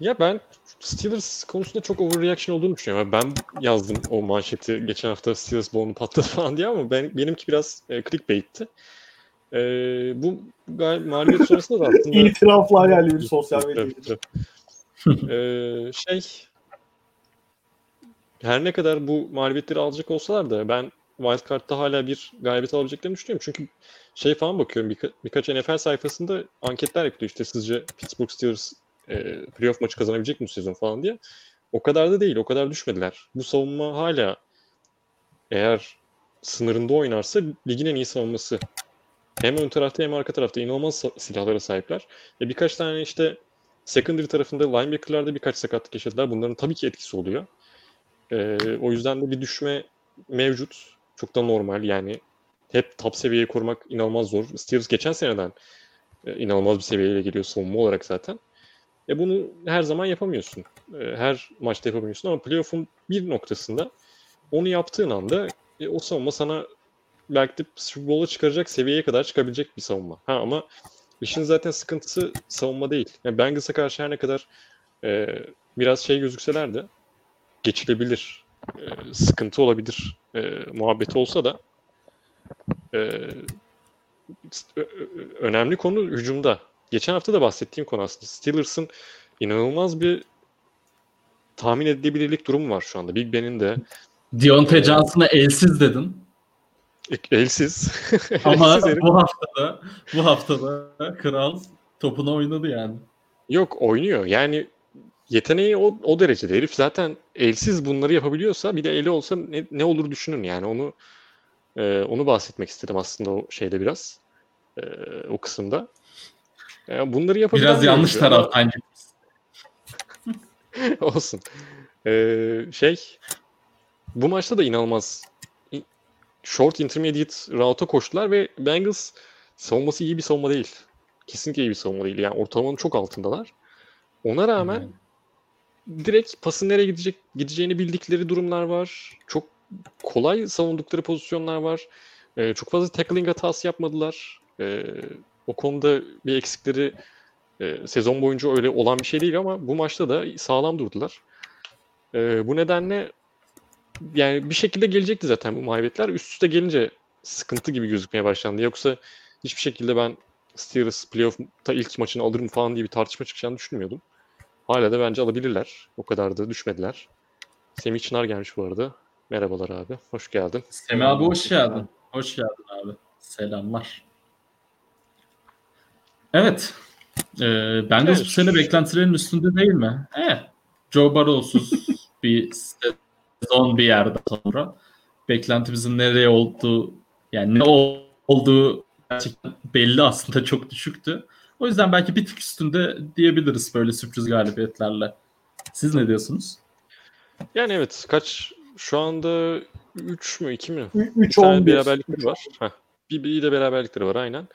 Ya ben Steelers konusunda çok overreaction olduğunu düşünüyorum. Ben yazdım o manşeti geçen hafta Steelers balonu patladı <laughs> falan diye ama ben, benimki biraz e, clickbait'ti. E, bu mağlubiyet sonrasında da aslında <laughs> İtiraflar yani bir sosyal medya. Evet, evet. Ee, şey her ne kadar bu mağlubiyetleri alacak olsalar da ben Wildcard'da hala bir galibiyet alabileceklerini düşünüyorum. Çünkü şey falan bakıyorum birka- birkaç NFL sayfasında anketler yapılıyor işte sizce Pittsburgh Steelers e, playoff maçı kazanabilecek mi bu sezon falan diye. O kadar da değil, o kadar düşmediler. Bu savunma hala eğer sınırında oynarsa ligin en iyi savunması. Hem ön tarafta hem arka tarafta inanılmaz silahlara sahipler. E birkaç tane işte secondary tarafında linebacker'larda birkaç sakatlık yaşadılar. Bunların tabii ki etkisi oluyor. Ee, o yüzden de bir düşme mevcut. Çok da normal yani. Hep top seviyeyi korumak inanılmaz zor. Steelers geçen seneden e, inanılmaz bir seviyeyle geliyor savunma olarak zaten. E bunu her zaman yapamıyorsun. E, her maçta yapamıyorsun ama playoff'un bir noktasında onu yaptığın anda e, o savunma sana belki de Super Bowl'a çıkaracak seviyeye kadar çıkabilecek bir savunma. Ha ama işin zaten sıkıntısı savunma değil. Yani Bengals'a karşı her ne kadar e, biraz şey gözükseler de geçilebilir, e, sıkıntı olabilir e, muhabbeti olsa da e, önemli konu hücumda. Geçen hafta da bahsettiğim konu aslında. Steelers'ın inanılmaz bir tahmin edilebilirlik durumu var şu anda. Big Ben'in de Deontay Johnson'a elsiz dedin. elsiz. <laughs> Ama elsiz bu haftada bu haftada kral topuna oynadı yani. Yok oynuyor. Yani yeteneği o, o derecede. Herif zaten elsiz bunları yapabiliyorsa bir de eli olsa ne, ne olur düşünün yani onu e, onu bahsetmek istedim aslında o şeyde biraz e, o kısımda. Yani bunları yapabilen Biraz bir yanlış taraftan <laughs> gitmiş. Olsun. Ee, şey bu maçta da inanılmaz short intermediate route'a koştular ve Bengals savunması iyi bir savunma değil. Kesinlikle iyi bir savunma değil. Yani ortalamanın çok altındalar. Ona rağmen direkt pasın nereye gidecek gideceğini bildikleri durumlar var. Çok kolay savundukları pozisyonlar var. Ee, çok fazla tackling hatası yapmadılar. Ee, o konuda bir eksikleri e, sezon boyunca öyle olan bir şey değil ama bu maçta da sağlam durdular. Ee, bu nedenle yani bir şekilde gelecekti zaten bu mağlubiyetler. Üst üste gelince sıkıntı gibi gözükmeye başlandı. Yoksa hiçbir şekilde ben Steelers playoff'ta ilk maçını alırım falan diye bir tartışma çıkacağını düşünmüyordum. Hala da bence alabilirler. O kadar da düşmediler. Semih Çınar gelmiş bu arada. Merhabalar abi. Hoş geldin. Semih abi hoş geldin. Hoş geldin abi. Selamlar. Evet. Ee, Bengals Evet. bu sene beklentilerin üstünde değil mi? Evet. Joe Burrow'suz <laughs> bir sezon bir yerde sonra. Beklentimizin nereye olduğu yani ne ol- olduğu gerçekten belli aslında çok düşüktü. O yüzden belki bir tık üstünde diyebiliriz böyle sürpriz galibiyetlerle. Siz ne diyorsunuz? Yani evet kaç şu anda 3 mü 2 mi? 3 Bir tane 11. beraberlikleri var. Heh. Bir, bir de beraberlikleri var aynen.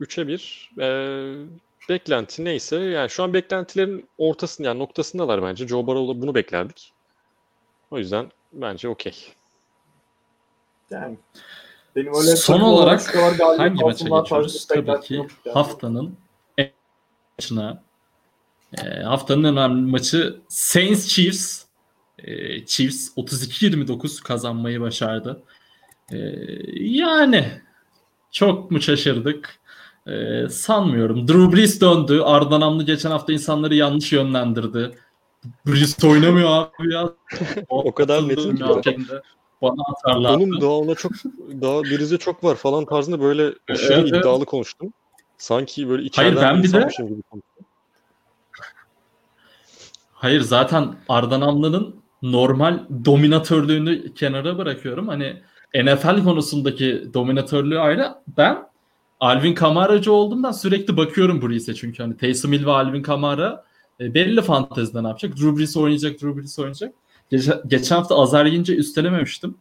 3'e 1. Ee, beklenti neyse yani şu an beklentilerin ortasında yani noktasındalar bence. Joe Burrow'la bunu beklerdik. O yüzden bence okey. Yani benim öyle Son olarak hangi maça geçiyoruz? Tabii ki yani. haftanın en maçına. E, haftanın en önemli maçı Saints Chiefs. E, Chiefs 32-29 kazanmayı başardı. E, yani çok mu şaşırdık? E, sanmıyorum. Drew Brees döndü. Arda Namlı geçen hafta insanları yanlış yönlendirdi. Brees oynamıyor abi ya. <laughs> O kadar netim ki Bana atarlardı. Onun daha ona çok daha birize çok var falan tarzında böyle aşırı Evet, evet. iddialı konuştum. Sanki böyle içeriden ben bir de- gibi konuştum. Hayır zaten Arda Namlı'nın normal dominatörlüğünü kenara bırakıyorum. Hani NFL konusundaki dominatörlüğü ayrı. Ben Alvin Kamara'cı olduğumdan sürekli bakıyorum Brees'e çünkü hani Taysom Hill ve Alvin Kamara e, belli fantezide ne yapacak? Drew Brees oynayacak, Drew Brees oynayacak. Geçen, geçen hafta azar yiyince üstelememiştim.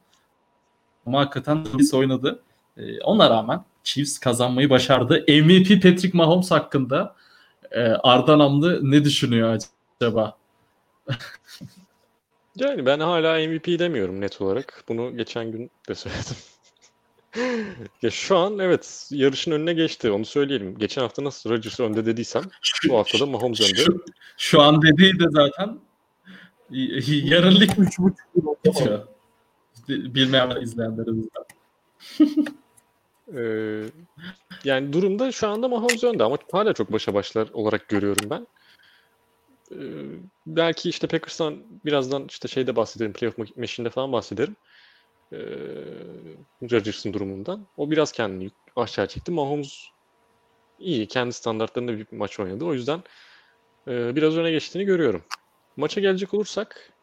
Ama hakikaten Brees oynadı. E, ona rağmen Chiefs kazanmayı başardı. MVP Patrick Mahomes hakkında e, Arda Namlı ne düşünüyor acaba? Yani ben hala MVP demiyorum net olarak. Bunu geçen gün de söyledim. Ya şu an evet yarışın önüne geçti onu söyleyelim. Geçen hafta nasıl Rodgers önde dediysem bu hafta da Mahomes önde. Şu, şu an dediği de zaten yarın lig Üç buçuk yıl oldu. bitiyor. Bilmeyen izleyenlerimizden. Ee, yani durumda şu anda Mahomes önde ama hala çok başa başlar olarak görüyorum ben. Ee, belki işte Packers'tan birazdan işte şeyde bahsederim, playoff machine'de falan bahsederim. Ee, Rodgers'ın durumundan. O biraz kendini aşağı çekti. Mahomes iyi, kendi standartlarında bir maç oynadı. O yüzden e, biraz öne geçtiğini görüyorum. Maça gelecek olursak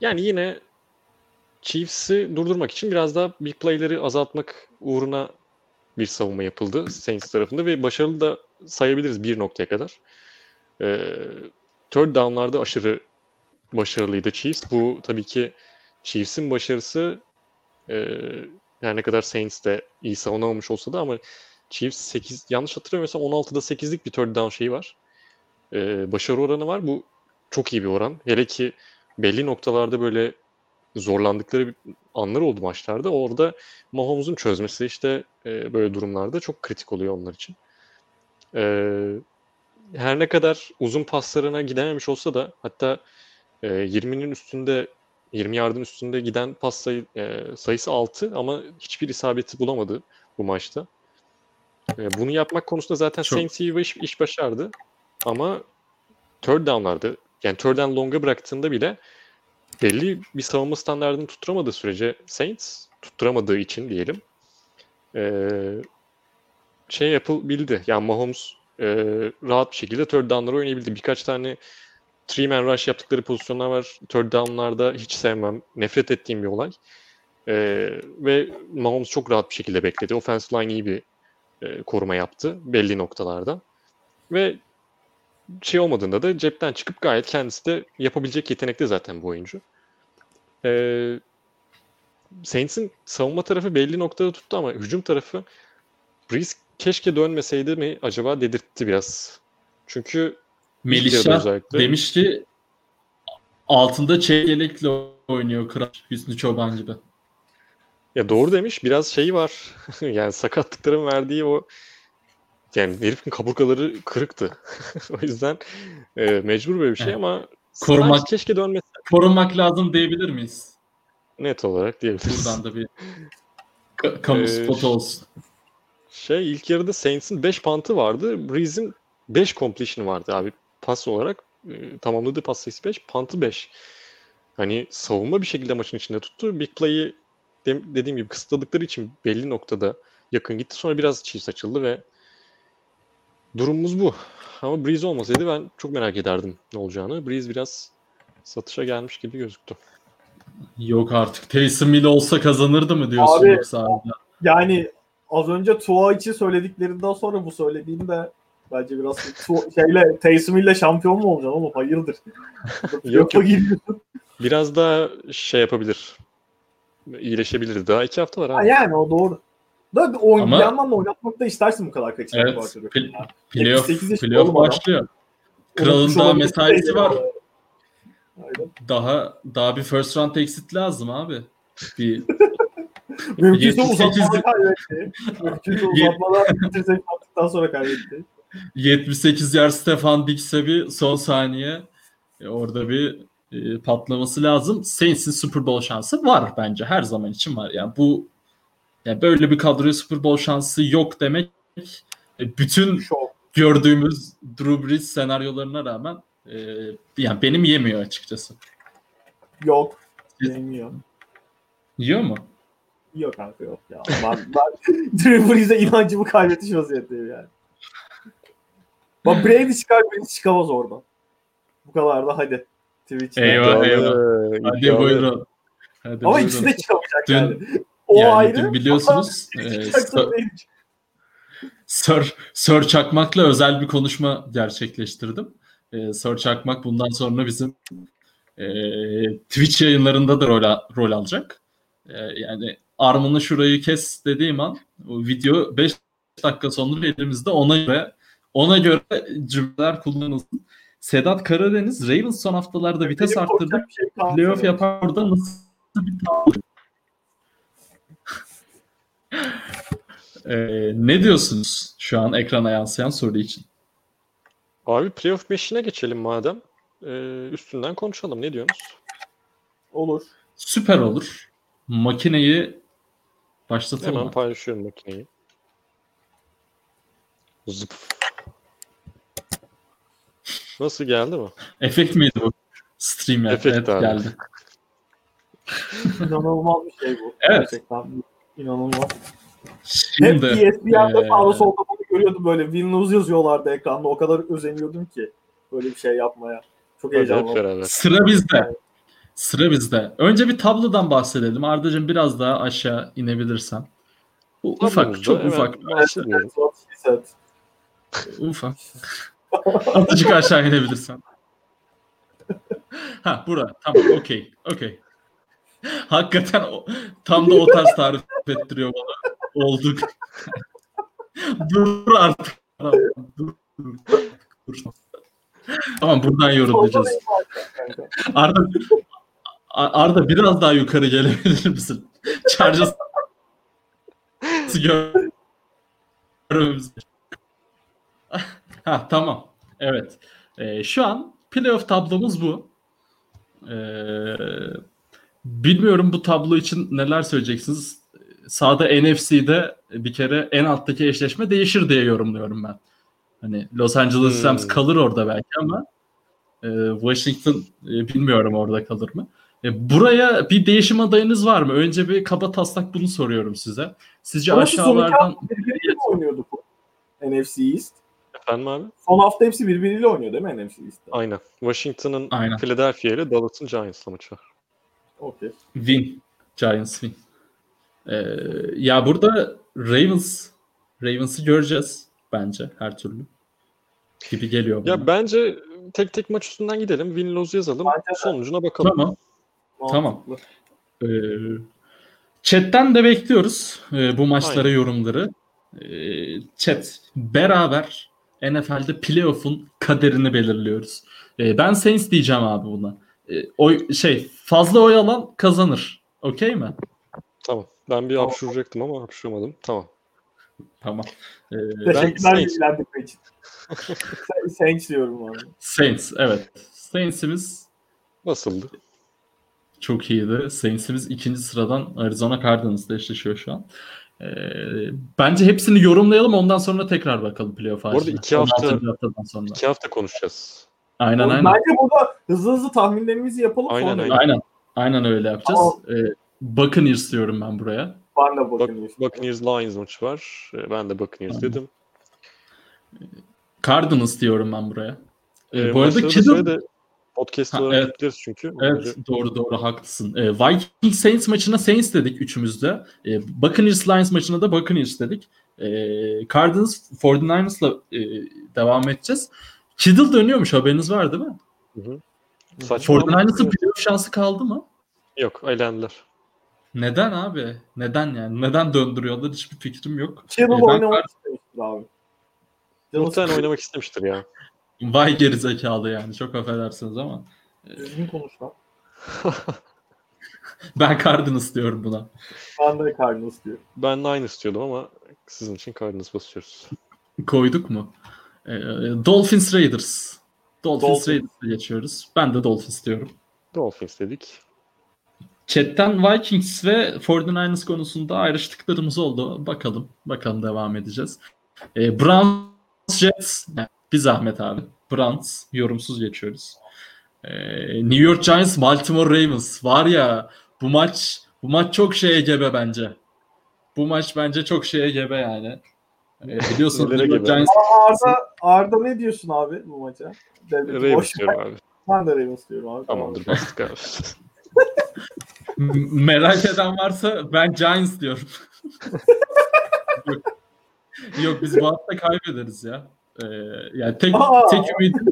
yani yine Chiefs'i durdurmak için biraz daha big play'leri azaltmak uğruna bir savunma yapıldı Saints tarafında ve başarılı da sayabiliriz bir noktaya kadar. Ee, third down'larda aşırı başarılıydı Chiefs. Bu tabii ki Chiefs'in başarısı e, her ne kadar Saints de iyi savunamamış olsa da ama Chiefs 8 yanlış hatırlamıyorsam 16'da 8'lik bir third down şeyi var. Ee, başarı oranı var. Bu çok iyi bir oran. Hele ki belli noktalarda böyle zorlandıkları anlar oldu maçlarda. Orada Mahomes'un çözmesi işte e, böyle durumlarda çok kritik oluyor onlar için. E, her ne kadar uzun paslarına gidememiş olsa da hatta e, 20'nin üstünde 20 yardın üstünde giden pas sayı, e, sayısı 6 ama hiçbir isabeti bulamadı bu maçta. E, bunu yapmak konusunda zaten Çok- Saints iyi iş, iş başardı. Ama third down'larda yani third down long'a bıraktığında bile belli bir savunma standartını tutturamadığı sürece Saints tutturamadığı için diyelim eee, şey yapılabildi. Yani Mahomes eee, rahat bir şekilde third down'ları oynayabildi. Birkaç tane three man rush yaptıkları pozisyonlar var. Third down'larda hiç sevmem. Nefret ettiğim bir olay. Eee, ve Mahomes çok rahat bir şekilde bekledi. Offensive line iyi bir eee, koruma yaptı belli noktalarda. Ve şey olmadığında da cepten çıkıp gayet kendisi de yapabilecek yetenekte zaten bu oyuncu. Ee, Saints'in savunma tarafı belli noktada tuttu ama hücum tarafı Breeze keşke dönmeseydi mi acaba dedirtti biraz. Çünkü özellikle demiş ki altında çeyrelekle oynuyor Kral Hüsnü Çoban gibi. ya doğru demiş biraz şey var. <laughs> yani sakatlıkların verdiği o yani herifin kaburgaları kırıktı. <laughs> o yüzden e, mecbur böyle bir şey Evet. ama Korumak- keşke dönmese Korunmak lazım diyebilir miyiz? net olarak diyebiliriz. Buradan da bir <laughs> ka- kamu Ee, spotu olsun. Şey ilk yarıda Saints'in 5 pantı vardı. Breeze'in 5 completion vardı abi. Pas olarak e, tamamladığı pas sayısı 5, pantı 5. Hani savunma bir şekilde maçın içinde tuttu. Big play'i de- dediğim gibi kısıtladıkları için belli noktada yakın gitti. Sonra biraz Chiefs açıldı ve durumumuz bu. Ama Breeze olmasaydı ben çok merak ederdim ne olacağını. Breeze biraz satışa gelmiş gibi gözüktü. Yok artık. Taysom Hill olsa kazanırdı mı diyorsun Abi- yoksa? Yani az önce Tua için söylediklerinden sonra bu söylediğinde bence biraz şeyle Taysom ile şampiyon mu olacaksın oğlum? Hayırdır? <laughs> Yok, Yok. Biraz daha şey yapabilir. İyileşebilir. Daha iki hafta var Ha, abi. Yani o doğru. Da oyun, Ama- bir yandan da oynatmak da istersin bu kadar kaçıran Evet. quarterback. Pl-. Playoff, 78 yaşında playoff başlıyor. Kralın daha mesaisi var. Aynen. Daha daha bir first round exit lazım abi. Bir <laughs> Mümkünse 78 uzatmada kaybetti. Mümkünse <laughs> uzatmada bitirsek attıktan sonra kaybetti. 78 yer Stefan Diggs'e bir son saniye e, orada bir e, patlaması lazım. Saints'in Super Bowl şansı var bence. Her zaman için var. Yani bu yani böyle bir kadroya Super Bowl şansı yok demek e, bütün Şok. gördüğümüz Drew Brees senaryolarına rağmen e, yani benim yemiyor açıkçası. Yok. Yemiyor. Yiyor mu? Yok kanka yok ya. Ben, ben <laughs> Drew Brees'e inancımı kaybetmiş vaziyetteyim yani. Bak Brady çıkar Brady çıkamaz oradan. Bu kadar da hadi. Twitch'te. Eyvah, eyvah. Hadi iddialı. buyurun. Hadi Ama buyurun. ikisi de çıkamayacak Dün- yani. O yani ayrı. dün biliyorsunuz e, Sir- Çakmak'la özel bir konuşma gerçekleştirdim. Ee, Sir Çakmak bundan sonra bizim e, Twitch yayınlarında da rol, rol alacak. E, yani armını şurayı kes dediğim an o video 5 dakika sonra elimizde ona göre ona göre cümleler kullanılsın. Sedat Karadeniz Ravens son haftalarda vites Benim arttırdı. şey. Playoff yapar orada nasıl bir tablo? <laughs> Ee, ne diyorsunuz şu an ekrana yansıyan soru için? Abi playoff 5'ine geçelim madem. Ee, üstünden konuşalım. Ne diyorsunuz? Olur. Süper olur. Makineyi başlatalım. Hemen paylaşıyorum makineyi. Zıp. Nasıl geldi mi? Efekt miydi bu? Stream ya. Efekt Evet, abi. geldi. İnanılmaz bir şey bu. Evet. Gerçekten inanılmaz. Şimdi Hep ESPN'de eee, sağda solda bunu görüyordum böyle. Lose yazıyorlardı ekranda. O kadar özeniyordum ki böyle bir şey yapmaya. Çok heyecanlı. sıra bizde. Sıra bizde. Önce bir tablodan bahsedelim. Ardacığım biraz daha aşağı inebilirsen. Bu ufak, çok ufak. Ufak. <laughs> Azıcık aşağı inebilirsen. Ha bura. Tamam okey. Okey. Hakikaten o, tam da o tarz tarif ettiriyor bana. Olduk. <laughs> dur artık. Dur, dur, dur. Tamam buradan yorumlayacağız. Kanka. Arda Arda biraz daha yukarı gelebilir misin? Chargers <laughs> görmemiz. ha tamam. Evet. Ee, şu an playoff tablomuz bu. Ee, bilmiyorum bu tablo için neler söyleyeceksiniz. Sağda NFC'de bir kere en alttaki eşleşme değişir diye yorumluyorum ben. Hani Los Angeles Hmm. Rams kalır orada belki ama e, Washington e, bilmiyorum orada kalır mı. E, buraya bir değişim adayınız var mı? Önce bir kaba taslak bunu soruyorum size. Sizce Ama aşağılardan hafta birbiriyle mi oynuyordu bu? NFC East. Efendim abi? Son hafta hepsi birbiriyle oynuyor değil mi NFC East'te? Aynen. Washington'ın Aynen. Philadelphia ile Dallas'ın Giants'la maçı var. Okey. win. Giants win. E, ya burada Ravens Ravens'ı göreceğiz bence her türlü. Gibi geliyor bana. Ya bence tek tek maç üstünden gidelim. Win-lose yazalım. Bence. Sonucuna bakalım. Tamam. Tamam. Mantıklı. Ee, chatten de bekliyoruz e, bu maçlara Aynen. yorumları. Ee, chat beraber NFL'de playoff'un kaderini belirliyoruz. Ee, ben Saints diyeceğim abi buna. Ee, oy şey fazla oy alan kazanır. Okey mi? Tamam. Ben bir Tamam. hapşuracaktım ama hapşuramadım. Tamam. Tamam. Ee, Teşekkürler Saints. bilgilendirme için. Sa- <laughs> Saints diyorum abi. Saints evet. Saints'imiz Nasıldı? çok iyiydi. Saints'imiz ikinci sıradan Arizona Cardinals'la eşleşiyor şu an. Ee, bence hepsini yorumlayalım ondan sonra tekrar bakalım playoff arada ağacına. iki hafta- 16. haftadan sonra. İki hafta konuşacağız. Aynen aynen. Bence burada hızlı hızlı tahminlerimizi yapalım Aynen, sonra. aynen. Aynen. Aynen öyle yapacağız. Tamam. Ee, Buccaneers diyorum ben buraya. Ben de bakın. Buccaneers Lions maçı var. Ee, Ben de Buccaneers Tamam. dedim. Cardinals diyorum ben buraya. Ee, Ee, bu arada şöyle de podcast olarak evet. yükleriz çünkü. Evet doğru doğru haklısın. Ee, Vikings Saints maçına Saints dedik üçümüz de. Ee, Buccaneers Lions maçına da Buccaneers dedik. Ee, Cardinals 49ers'la e, devam edeceğiz. Kittle dönüyormuş haberiniz var değil mi? Hı hı. Saçma 49ers'ın ama- playoff şansı kaldı mı? Yok eğlendiler. Neden abi? Neden yani? Neden döndürüyorlar? Hiçbir fikrim yok. Kittle Ee, ben oynamak istemiştir abi. Muhtemelen oynamak istemiştir ya. Vay gerizekalı yani. Çok affedersiniz ama. Düzgün konuş lan. <laughs> Ben Cardinals diyorum buna. Ben de Cardinals diyorum. Ben de aynı istiyordum ama sizin için Cardinals basıyoruz. Koyduk mu? Ee, Dolphins Raiders. Dolphins Dolphins. Raiders'a geçiyoruz. Ben de Dolphins diyorum. Dolphins dedik. Chat'ten Vikings ve 49ers konusunda ayrıştıklarımız oldu. Bakalım. Bakalım devam edeceğiz. Ee, Browns Jets. Yani bir zahmet abi. Browns. Yorumsuz geçiyoruz. Ee, New York Giants Baltimore Ravens. Var ya bu maç bu maç çok şeye gebe bence. Bu maç bence çok şeye gebe yani. Ee, biliyorsunuz New York gebe? Giants Arda, Arda ne diyorsun abi bu maça? Ravens diyorum abi. Ben de Ravens diyorum abi. Tamamdır bastık abi. Merak eden varsa ben Giants diyorum. <laughs> yok. yok biz bu hafta kaybederiz ya. Ee, yani tek Aa! tek ümidim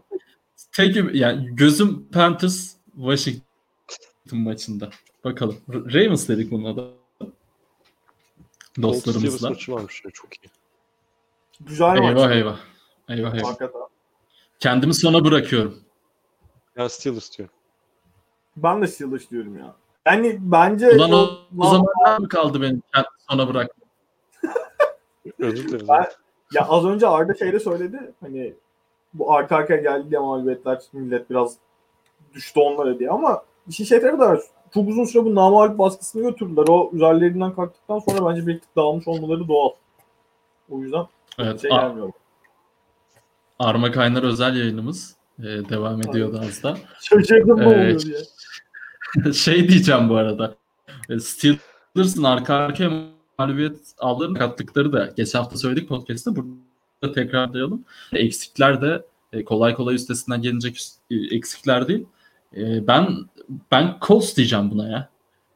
tek üm- yani gözüm Panthers Washington maçında. Bakalım. Ravens dedik buna da. Colts Steelers Dostlarımızla. maçı varmış ya çok iyi. Güzel maç. Eyvah eyvah. Eyvah eyvah. Hakikaten. Kendimi sona bırakıyorum. Ben Steelers diyorum. Ben de Steelers diyorum ya. Yani bence Ulan o, o Lan- zamanlar mı kaldı benim sona bırak? Özür dilerim. Ben- Ya az önce Arda şeyde söyledi. Hani bu arka arkaya geldi diye mağlubiyetler millet biraz düştü onlara diye ama işin şey tarafı da var. Çok uzun süre bu namalip baskısını götürdüler. O üzerlerinden kalktıktan sonra bence bir tık dağılmış olmaları doğal. O yüzden Evet. şey gelmiyor. Arma Kaynar özel yayınımız e, devam ediyordu az da. Şaşırdım Ee, oluyor diye. <laughs> şey diyeceğim bu arada. E, Steelers'ın arka arkaya mağlubiyet aldılarını kattıkları da geçen hafta söyledik podcast'te burada tekrarlayalım. Eksikler de e, kolay kolay üstesinden gelecek e, eksikler değil. E, ben ben Colts diyeceğim buna ya.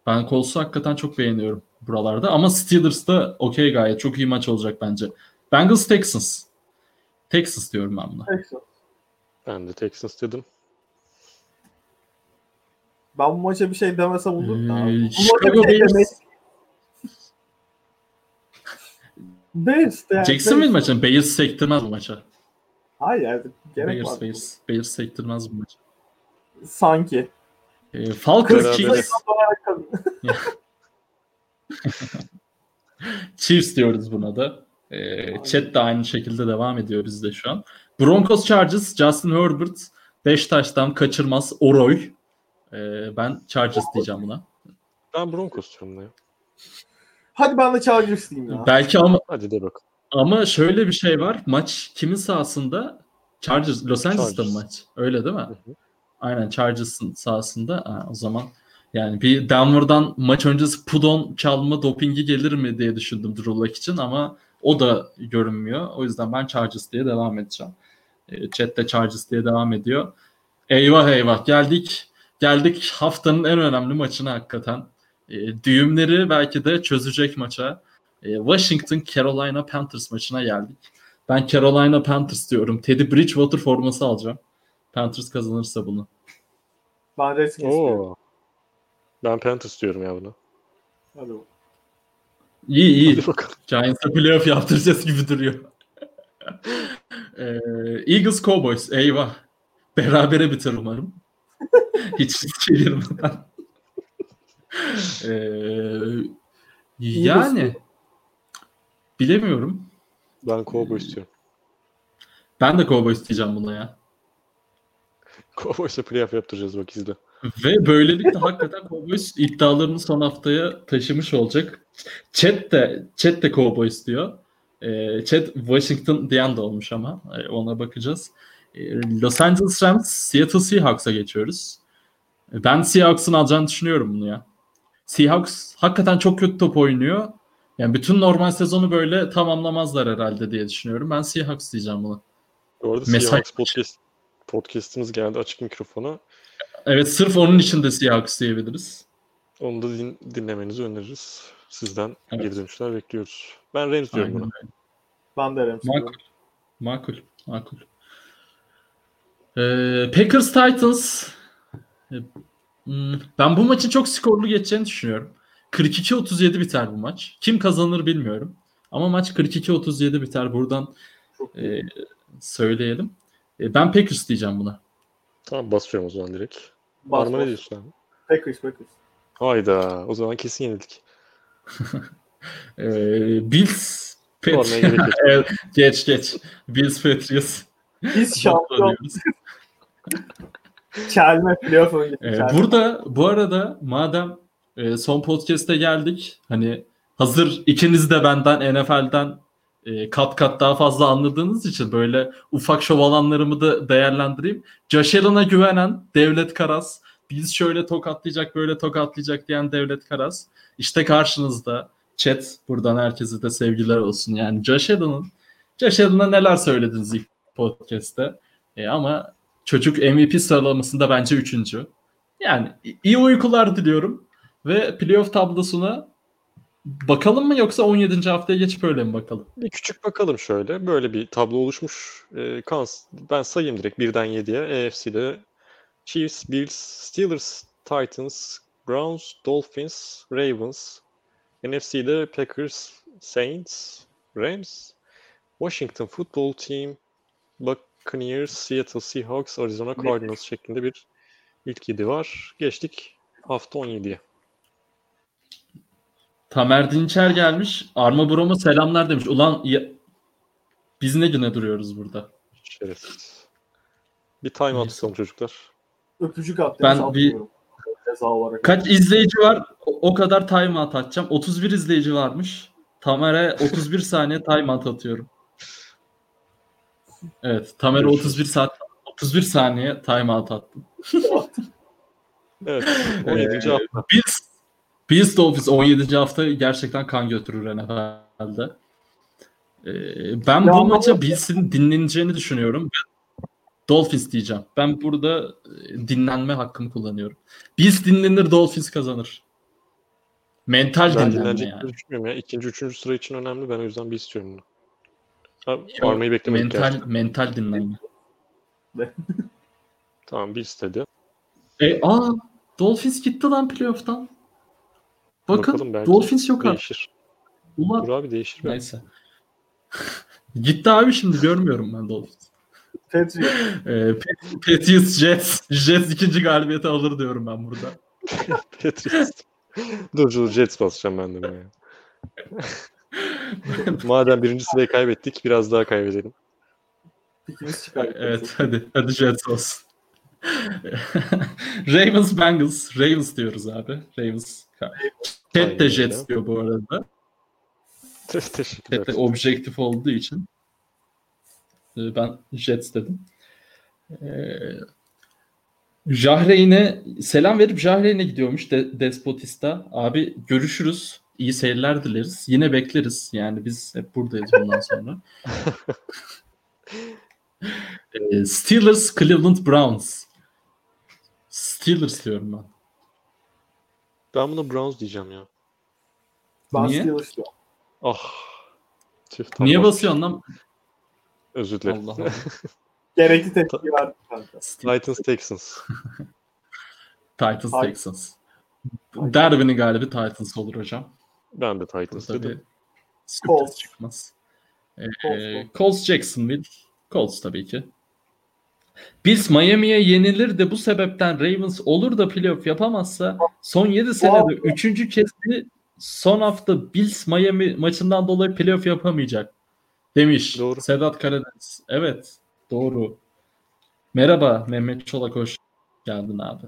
Ben Colts'u hakikaten çok beğeniyorum buralarda ama Steelers da okey gayet çok iyi maç olacak bence. Bengals Texans. Texans diyorum ben buna. Ben de Texans dedim. Ben bu maça bir şey demesem olur mu? Ee, maça Chicago bir şey Bears- demek. Bears de yani. Jacksonville Bears. maçı. Bears sektirmez bu maça. Hayır yani gerek Bears, var. Bears, Bears sektirmez bu maçı. Sanki. E, Falcons. Chiefs, <laughs> Chiefs diyoruz buna da. E, chat de aynı şekilde devam ediyor bizde şu an. Broncos Chargers, Justin Herbert 5 taştan kaçırmaz Oroy. E, ben Chargers diyeceğim buna. Ben Broncos diyorum ya. Hadi ben de Chargers diyeyim ya. Belki ama Hadi de bakalım. ama şöyle bir şey var. Maç kimin sahasında? Chargers, Los Angeles'ta mı Chargers. maç? Öyle değil mi? Hı hı. Aynen Chargers'ın sahasında. Ha, o zaman yani bir Denver'dan maç öncesi pudon çalma dopingi gelir mi diye düşündüm Drew Lock için ama o da görünmüyor. O yüzden ben Chargers diye devam edeceğim. E, chat'te Chargers diye devam ediyor. Eyvah eyvah geldik. Geldik haftanın en önemli maçına hakikaten. E, düğümleri belki de çözecek maça. E, Washington Carolina Panthers maçına geldik. Ben Carolina Panthers diyorum. Teddy Bridgewater forması alacağım. Panthers kazanırsa bunu. Ben Redskins diyorum. Oo. Ben Panthers diyorum ya buna. Hadi bakalım. İyi iyi. Giants'a playoff yaptıracağız gibi duruyor. <laughs> Ee, Eagles Cowboys. Eyvah. Berabere biter umarım. <laughs> Hiç çevirmeden. Ee, yani bilemiyorum. Ben Cowboys diyorum. Ben de Cowboys diyeceğim buna ya. Cowboys'a playoff yaptıracağız bak izle. Ve böylelikle hakikaten Cowboys iddialarını son haftaya taşımış olacak. Chat de, Chat de Cowboys diyor. Ee, Chat Washington diyen de olmuş ama Ee, ona bakacağız. Ee, Los Angeles Rams Seattle Seahawks'a geçiyoruz. Ee, Ben Seahawks'ın alacağını düşünüyorum bunu ya. Seahawks hakikaten çok kötü top oynuyor. Yani bütün normal sezonu böyle tamamlamazlar herhalde diye düşünüyorum. Ben Seahawks diyeceğim bunu. Bu arada Mesaj- Seahawks podcast, podcast'ımız geldi açık mikrofona. Evet sırf onun için de Seahawks diyebiliriz. Onu da din- dinlemenizi öneririz. Sizden Evet. geri dönüşler bekliyoruz. Ben Rams diyorum Aynen buna. Ben de Rams Makul. diyorum. Makul. Makul. Ee, Packers Titans. Hmm, Ben bu maçın çok skorlu geçeceğini düşünüyorum. 42-37 biter bu maç. Kim kazanır bilmiyorum. Ama maç 42-37 biter. Buradan e, söyleyelim. E, ben Packers diyeceğim buna. Tamam basıyorum o zaman direkt. Bas, Arma ne bas. diyorsun abi? Packers, Packers. Hayda. O zaman kesin yenildik. Ee, <laughs> Bills yok. <laughs> Evet, geç geç. Bills Patriots. Biz şampiyon. <laughs> <laughs> çelme playoff öncesi. Ee, burada bu arada madem e, son podcast'e geldik hani hazır ikiniz de benden NFL'den e, kat kat daha fazla anladığınız için böyle ufak şov alanlarımı da değerlendireyim. Josh Allen'a güvenen Devlet Karas, biz şöyle tokatlayacak böyle tokatlayacak diyen Devlet Karas. İşte karşınızda chat buradan herkese de sevgiler olsun. Yani Josh Allen'ın Josh Allen'a neler söylediniz ilk podcast'te. E, ama çocuk MVP sıralamasında bence üçüncü. Yani iyi uykular diliyorum. Ve playoff tablosuna bakalım mı yoksa 17. haftaya geçip öyle mi bakalım? Bir küçük bakalım şöyle. Böyle bir tablo oluşmuş. Ee, Kans, ben sayayım direkt birden 7'ye. AFC'de Chiefs, Bills, Steelers, Titans, Browns, Dolphins, Ravens. NFC'de Packers, Saints, Rams, Washington Football Team, Buccaneers, Seattle Seahawks, Arizona Cardinals şeklinde bir ilk 7 var. Geçtik hafta 17'ye. Tamer Dinçer gelmiş. Arma Brom'a selamlar demiş. Ulan ya- biz ne güne duruyoruz burada? Şerefsiz. Bir time out atalım çocuklar. Öpücük attı. Ben Ben bir-. Kaç izleyici var? O, kadar timeout atacağım. 31 izleyici varmış. Tamer'e 31 saniye timeout atıyorum. Evet, Tamer'e Görüşürüz. 31 saat 31 saniye timeout attım. <laughs> Evet. 17. Ee, hafta. Bills, Bills Dolphins 17. hafta gerçekten kan götürür NFL'de. Ee, ben Ya bu ama- maça Bills'in dinleneceğini düşünüyorum. Dolphins diyeceğim. Ben burada e, dinlenme hakkımı kullanıyorum. Bills dinlenir, Dolphins kazanır. Mental Ben dinlenme yani. düşünmüyorum ya. İkinci, üçüncü sıra için önemli. Ben o yüzden bir istiyorum bunu. Ha, Yok, Armayı beklemedik Mental, gerçekten. mental dinlenme. <laughs> Tamam bir istedi. E, aa, Dolphins gitti lan playoff'tan. Bakın Bakalım Dolphins yok artık. Değişir. Ulan Dur abi değişir. belki. neyse. <laughs> gitti abi şimdi görmüyorum ben Dolphins. Patriot. Ee, Pat- Patriots Jets. Jets ikinci galibiyeti alır diyorum ben burada. <laughs> Patriots. dur dur Jets basacağım ben de. <laughs> Madem birinci sırayı kaybettik biraz daha kaybedelim. Pikimiz çıkar. evet hadi. Hadi Jets olsun. <laughs> Ravens Bengals. Ravens diyoruz abi. Ravens. Chat de Jets diyor bu arada. Chat de objektif olduğu için. e, Ben Jets dedim. Ee, Jahreyn'e selam verip Jahreyn'e gidiyormuş de, Despotista. Abi görüşürüz. İyi seyirler dileriz. Yine bekleriz. Yani biz hep buradayız bundan sonra. <laughs> Ee, Steelers Cleveland Browns. Steelers diyorum ben. Ben buna Browns diyeceğim ya. Ben Niye? Steelers diyorum. Ah. Tam Niye basıyorsun lan? Özür dilerim. Allah Allah. <laughs> Gerekli tepki verdim kanka. Titans Texans. Titans Texans. Derby'nin galibi Titans olur hocam. Ben de Titans Burada dedim. Colts. çıkmaz. Ee, Colts. Colts Jacksonville. Colts tabii ki. Bills Miami'ye yenilir de bu sebepten Ravens olur da playoff yapamazsa son 7 senede 3. kez bir son hafta Bills Miami maçından dolayı playoff yapamayacak demiş Doğru. Sedat Karadeniz. Evet doğru. Merhaba Mehmet Çolak hoş geldin abi.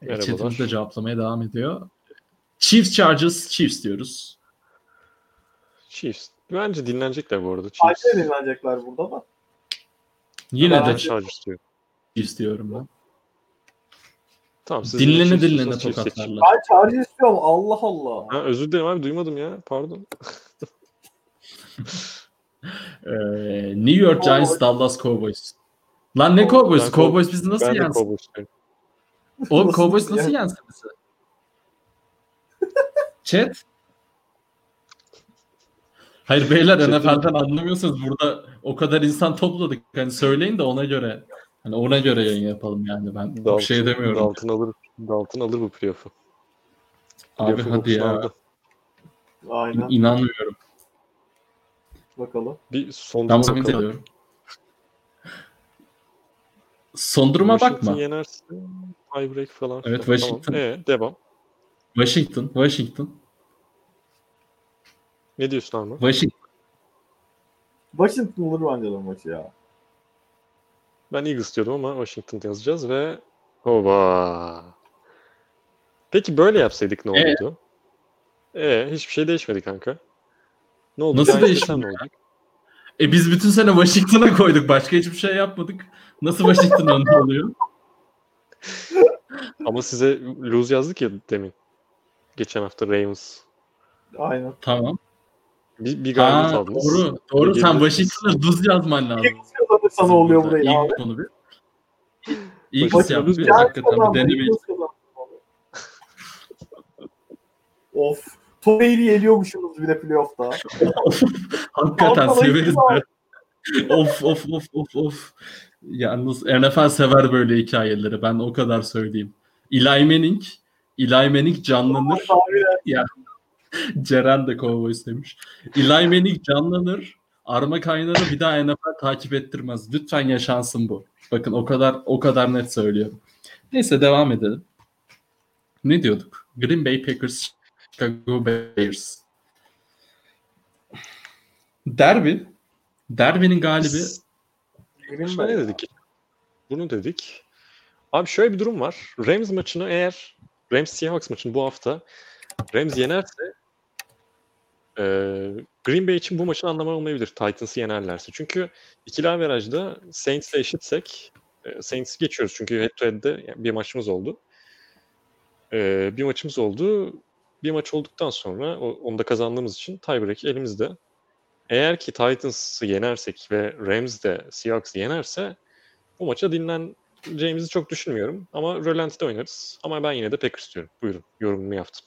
Merhabalar. Chatimiz de cevaplamaya devam ediyor. Chiefs Chargers Chiefs diyoruz. Chiefs. Bence dinlenecekler bu arada. Chiefs. Ayrıca dinlenecekler burada da. Yine Ben de Chargers diyorum. Chiefs diyorum ben. Tamam siz Dinlene dinlene tokatlarla. Ben Chargers istiyorum. Allah Allah. Ha, özür dilerim abi duymadım ya. Pardon. <laughs> Ee, New York Giants. Dallas Cowboys. Lan ne Cowboys? Cowboys bizi nasıl yensin? Oğlum Nasıl Cowboys nasıl yensin bizi? Chat? Hayır beyler NFL'den anlamıyorsanız burada o kadar insan topladık. Hani söyleyin de ona göre hani ona göre yayın yapalım yani ben bir Dalton, şey demiyorum. Dalton alır, Dalton alır bu playoff'u. Abi Playoff'un hadi ya. aldı. Aynen. İnanmıyorum. Bakalım. Bir son Ben bakalım. ediyorum. Son duruma Washington bakma. yenerse tiebreak falan. Evet. Washington. Tamam. Ee, devam. Washington, Washington, Ne diyorsun Arma? Washington. Washington olur bence de maçı ya. Ben Eagles diyordum ama Washington yazacağız ve Hoba. Peki böyle yapsaydık ne Ee? olurdu? Ee, hiçbir şey değişmedi kanka. Ne oldu? Nasıl değişmedi desem ne olacak? E biz bütün sene Washington'a koyduk. Başka hiçbir şey yapmadık. Nasıl Washington önde oluyor? Ama size lose yazdık ya demin. Geçen hafta Ravens. Aynen. Tamam. Bir, bir galibiyet Aa, aldınız. doğru. Doğru. Bir Sen. Washington'a duz yazman lazım. Kazanırsa ne oluyor buraya İyi abi? bir <laughs> konu bir. Yaptı. lose Giants Hakikaten bir kazandı, deneme. Eagles kazandı. <laughs> of. Tom Brady'yi eliyormuşsunuz bir de playoff'ta. <laughs> Hakikaten severiz of of of of of. Yalnız NFL sever böyle hikayeleri. Ben o kadar söyleyeyim. Eli Manning, Eli Manning canlanır. Abi, Ceren de Cowboys demiş. Eli Manning canlanır. Arma kaynarı bir daha NFL takip ettirmez. Lütfen yaşansın bu. Bakın o kadar o kadar net söylüyorum. Neyse devam edelim. Ne diyorduk? Green Bay Packers, Chicago Bears. Derby. Derby'nin galibi Green Bay. dedik. Bunu dedik. Abi şöyle bir durum var. Rams maçını eğer Rams Seahawks maçını bu hafta Rams yenerse e, Green Bay için bu maçın anlamı olmayabilir Titans'ı yenerlerse. Çünkü ikili averajda Saints'le eşitsek e, Saints'i geçiyoruz çünkü head to head'de bir maçımız oldu. E, bir maçımız oldu. Bir maç olduktan sonra o- onu da kazandığımız için tiebreak elimizde. Eğer ki Titans'ı yenersek ve Rams de Seahawks'ı yenerse bu maça dinleneceğimizi çok düşünmüyorum. Ama rölanti'de oynarız. Ama ben yine de Packers diyorum. Buyurun. Yorumumu yaptım.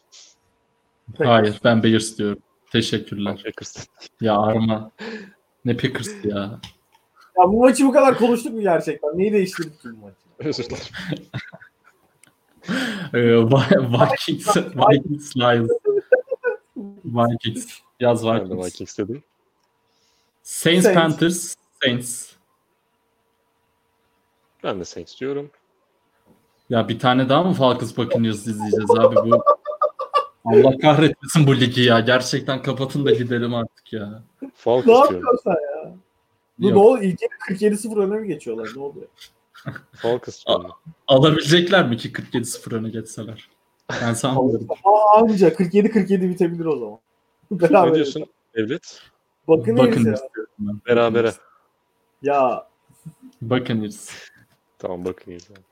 hayır ben Bears diyorum. Teşekkürler. Packers. Ya Arma. Ne Packers ya. Ya bu maçı bu kadar konuştuk mu gerçekten? Neyi değiştirdik bu maçı? Özür dilerim. <laughs> Ee, Vi- Vikings, Vikings, Lions. Vikings. Yaz Ben de Vikings. Vikings dedim. Saints, Saints. Panthers, Saints. Ben de Saints diyorum. Ya bir tane daha mı Falcons Buccaneers izleyeceğiz abi bu? Allah kahretmesin bu ligi ya. Gerçekten kapatın da gidelim artık ya. Ne Falcons diyorum. yapıyorsun sen ya? Bu Yok. ne oldu? İlk 47-0 öne mi geçiyorlar? Ne oluyor? Falcons diyorum. ben. Alabilecekler mi ki 47-0 öne geçseler? Ben sanmıyorum. <laughs> Aa anca 47-47 bitebilir o zaman. Beraber. Ne diyorsun Devlet? Bakın Bakın ya. Berabere. Ya Buccaneers. Tamam zaman.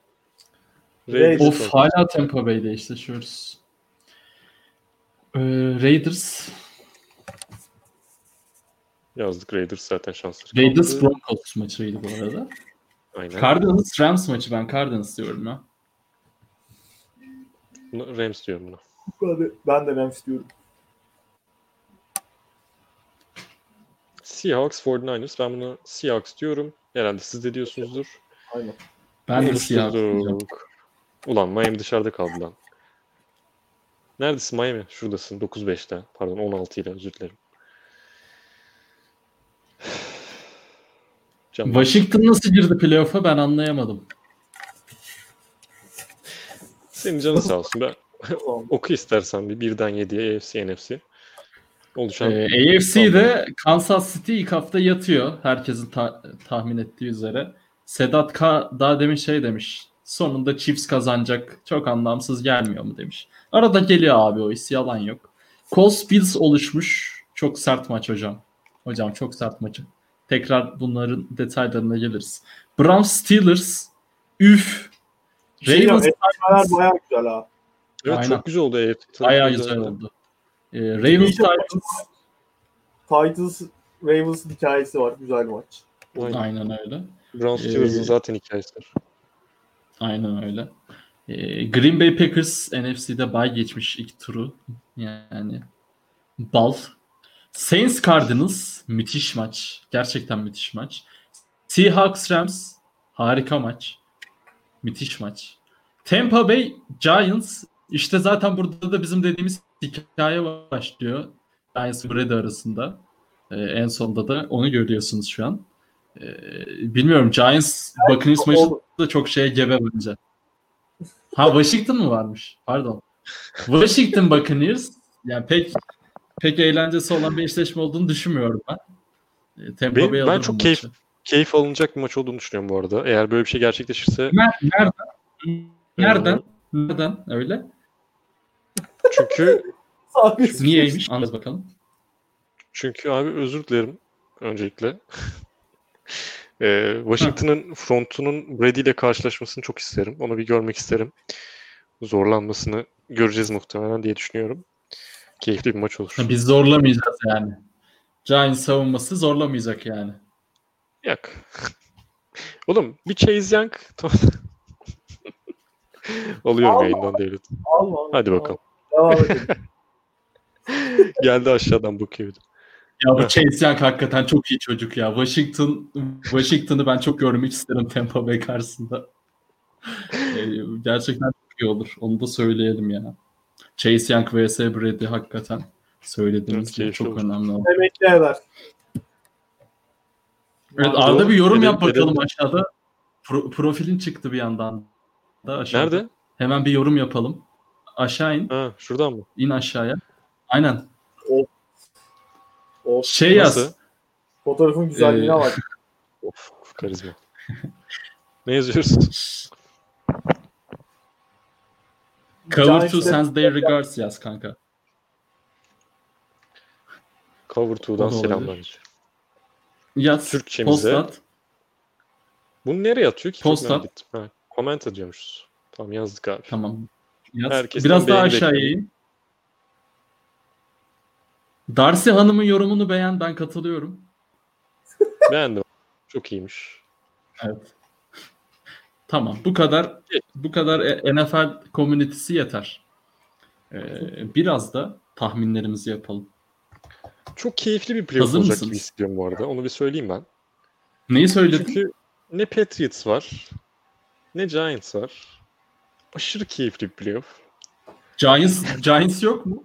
Raiders. Of hala Tampa Bay'de eşleşiyoruz. Ee, Raiders. Yazdık Raiders zaten şansları. Raiders. Broncos maçıydı bu arada. Aynen. Cardinals Rams maçı ben Cardinals diyorum ya. Rams diyorum buna. ben de, ben de Rams diyorum. Seahawks 49ers. Ben buna Seahawks diyorum. Herhalde siz de diyorsunuzdur. Aynen. Ben de siyah. Ulan Miami dışarıda kaldı lan. Neredesin Miami? Şuradasın 9-5'te. Pardon 16 ile özür dilerim. <sighs> Can, Washington nasıl girdi playoff'a ben anlayamadım. senin canın sağ olsun. Ben <laughs> <laughs> oku istersen bir birden 7'ye AFC NFC. Oluşan Ee, AFC'de Kansas City ilk hafta yatıyor. Herkesin ta- tahmin ettiği üzere. Sedat K daha demin şey demiş. Sonunda Chiefs kazanacak. Çok anlamsız gelmiyor mu demiş. Arada geliyor abi o his yalan yok. Colts Bills oluşmuş. Çok sert maç hocam. Hocam çok sert maçı. Tekrar bunların detaylarına geliriz. Browns Steelers. Üf. Şey Ravens Eşleşmeler bayağı güzel ha. Evet Aynen. çok güzel oldu AFC. bayağı güzel oldu. Ee, Ravens Titans. Titans Ravens hikayesi var. Güzel maç. Aynen. Aynen öyle. Browns Ee, Steelers'ın zaten hikayesi var. Aynen öyle. Ee, Green Bay Packers NFC'de bay geçmiş ilk turu. Yani bal. Saints Cardinals müthiş maç. Gerçekten müthiş maç. Seahawks Rams harika maç. Müthiş maç. Tampa Bay Giants işte zaten burada da bizim dediğimiz hikaye başlıyor. Giants Brady arasında. Ee, en sonunda da onu görüyorsunuz şu an. Ee, bilmiyorum Giants Buccaneers maçı da çok şeye gebe bence. Ha Washington mı varmış? Pardon. Washington Buccaneers yani pek pek eğlencesi olan bir eşleşme olduğunu düşünmüyorum ben. E, Tampa Ben- Bay ben çok keyif- maçı. Keyif alınacak bir maç olduğunu düşünüyorum bu arada. Eğer böyle bir şey gerçekleşirse Ner- Nereden? Nereden? Nereden? Öyle? çünkü <laughs> Abi, Niyeymiş? Anlat bakalım. çünkü abi özür dilerim öncelikle. Ee, Washington'ın frontunun Brady ile karşılaşmasını çok isterim. Onu bir görmek isterim. Zorlanmasını göreceğiz muhtemelen diye düşünüyorum. Keyifli bir maç olur. Biz zorlamayacağız yani. Giants savunması zorlamayacak yani. Yok. <laughs> Oğlum bir Chase Young <laughs> Alıyorum Allah. yayından devlet. Alma, alma, Hadi bakalım. Devam edelim. <laughs> Geldi aşağıdan bakıyor. Ya bu Chase Young hakikaten çok iyi çocuk ya. Washington Washington'ı ben çok görmek isterim Tampa Bay karşısında. <laughs> Ee, gerçekten çok iyi olur. Onu da söyleyelim ya. Chase Young vs Brady hakikaten söylediğimiz Evet, gibi çok olur. önemli oldu. Emekli eder. Evet. Arda bir yorum yap bakalım aşağıda. Pro- profilin çıktı bir yandan da aşağıda. Nerede? Hemen bir yorum yapalım. Aşağı in. Ha, şuradan mı? İn aşağıya. Aynen. O Şey yaz. Nasıl? fotoğrafın güzelliğine Ee, bak. <laughs> Of, karizma. <laughs> ne yazıyoruz? Cover to sends their regards yaz kanka. Cover O 2'dan da olabilir. selamlar. Yaz. Türkçemize- Post at. Bunu nereye atıyor ki? Ettim. Ha, comment ediyormuşuz. Tamam yazdık abi. Tamam. Yaz. Herkesten Biraz daha aşağıya in. Darcy Hanım'ın yorumunu beğen. Ben katılıyorum. <laughs> Beğendim. Çok iyiymiş. Evet. Tamam. Bu kadar bu kadar e- NFL komünitesi yeter. Ee, biraz da tahminlerimizi yapalım. Çok keyifli bir playoff Hazır olacak mısınız? gibi hissediyorum bu arada. Onu bir söyleyeyim ben. Neyi söyledin? Çünkü ne Patriots var, ne Giants var. Aşırı keyifli bir playoff. Giants, Giants yok mu?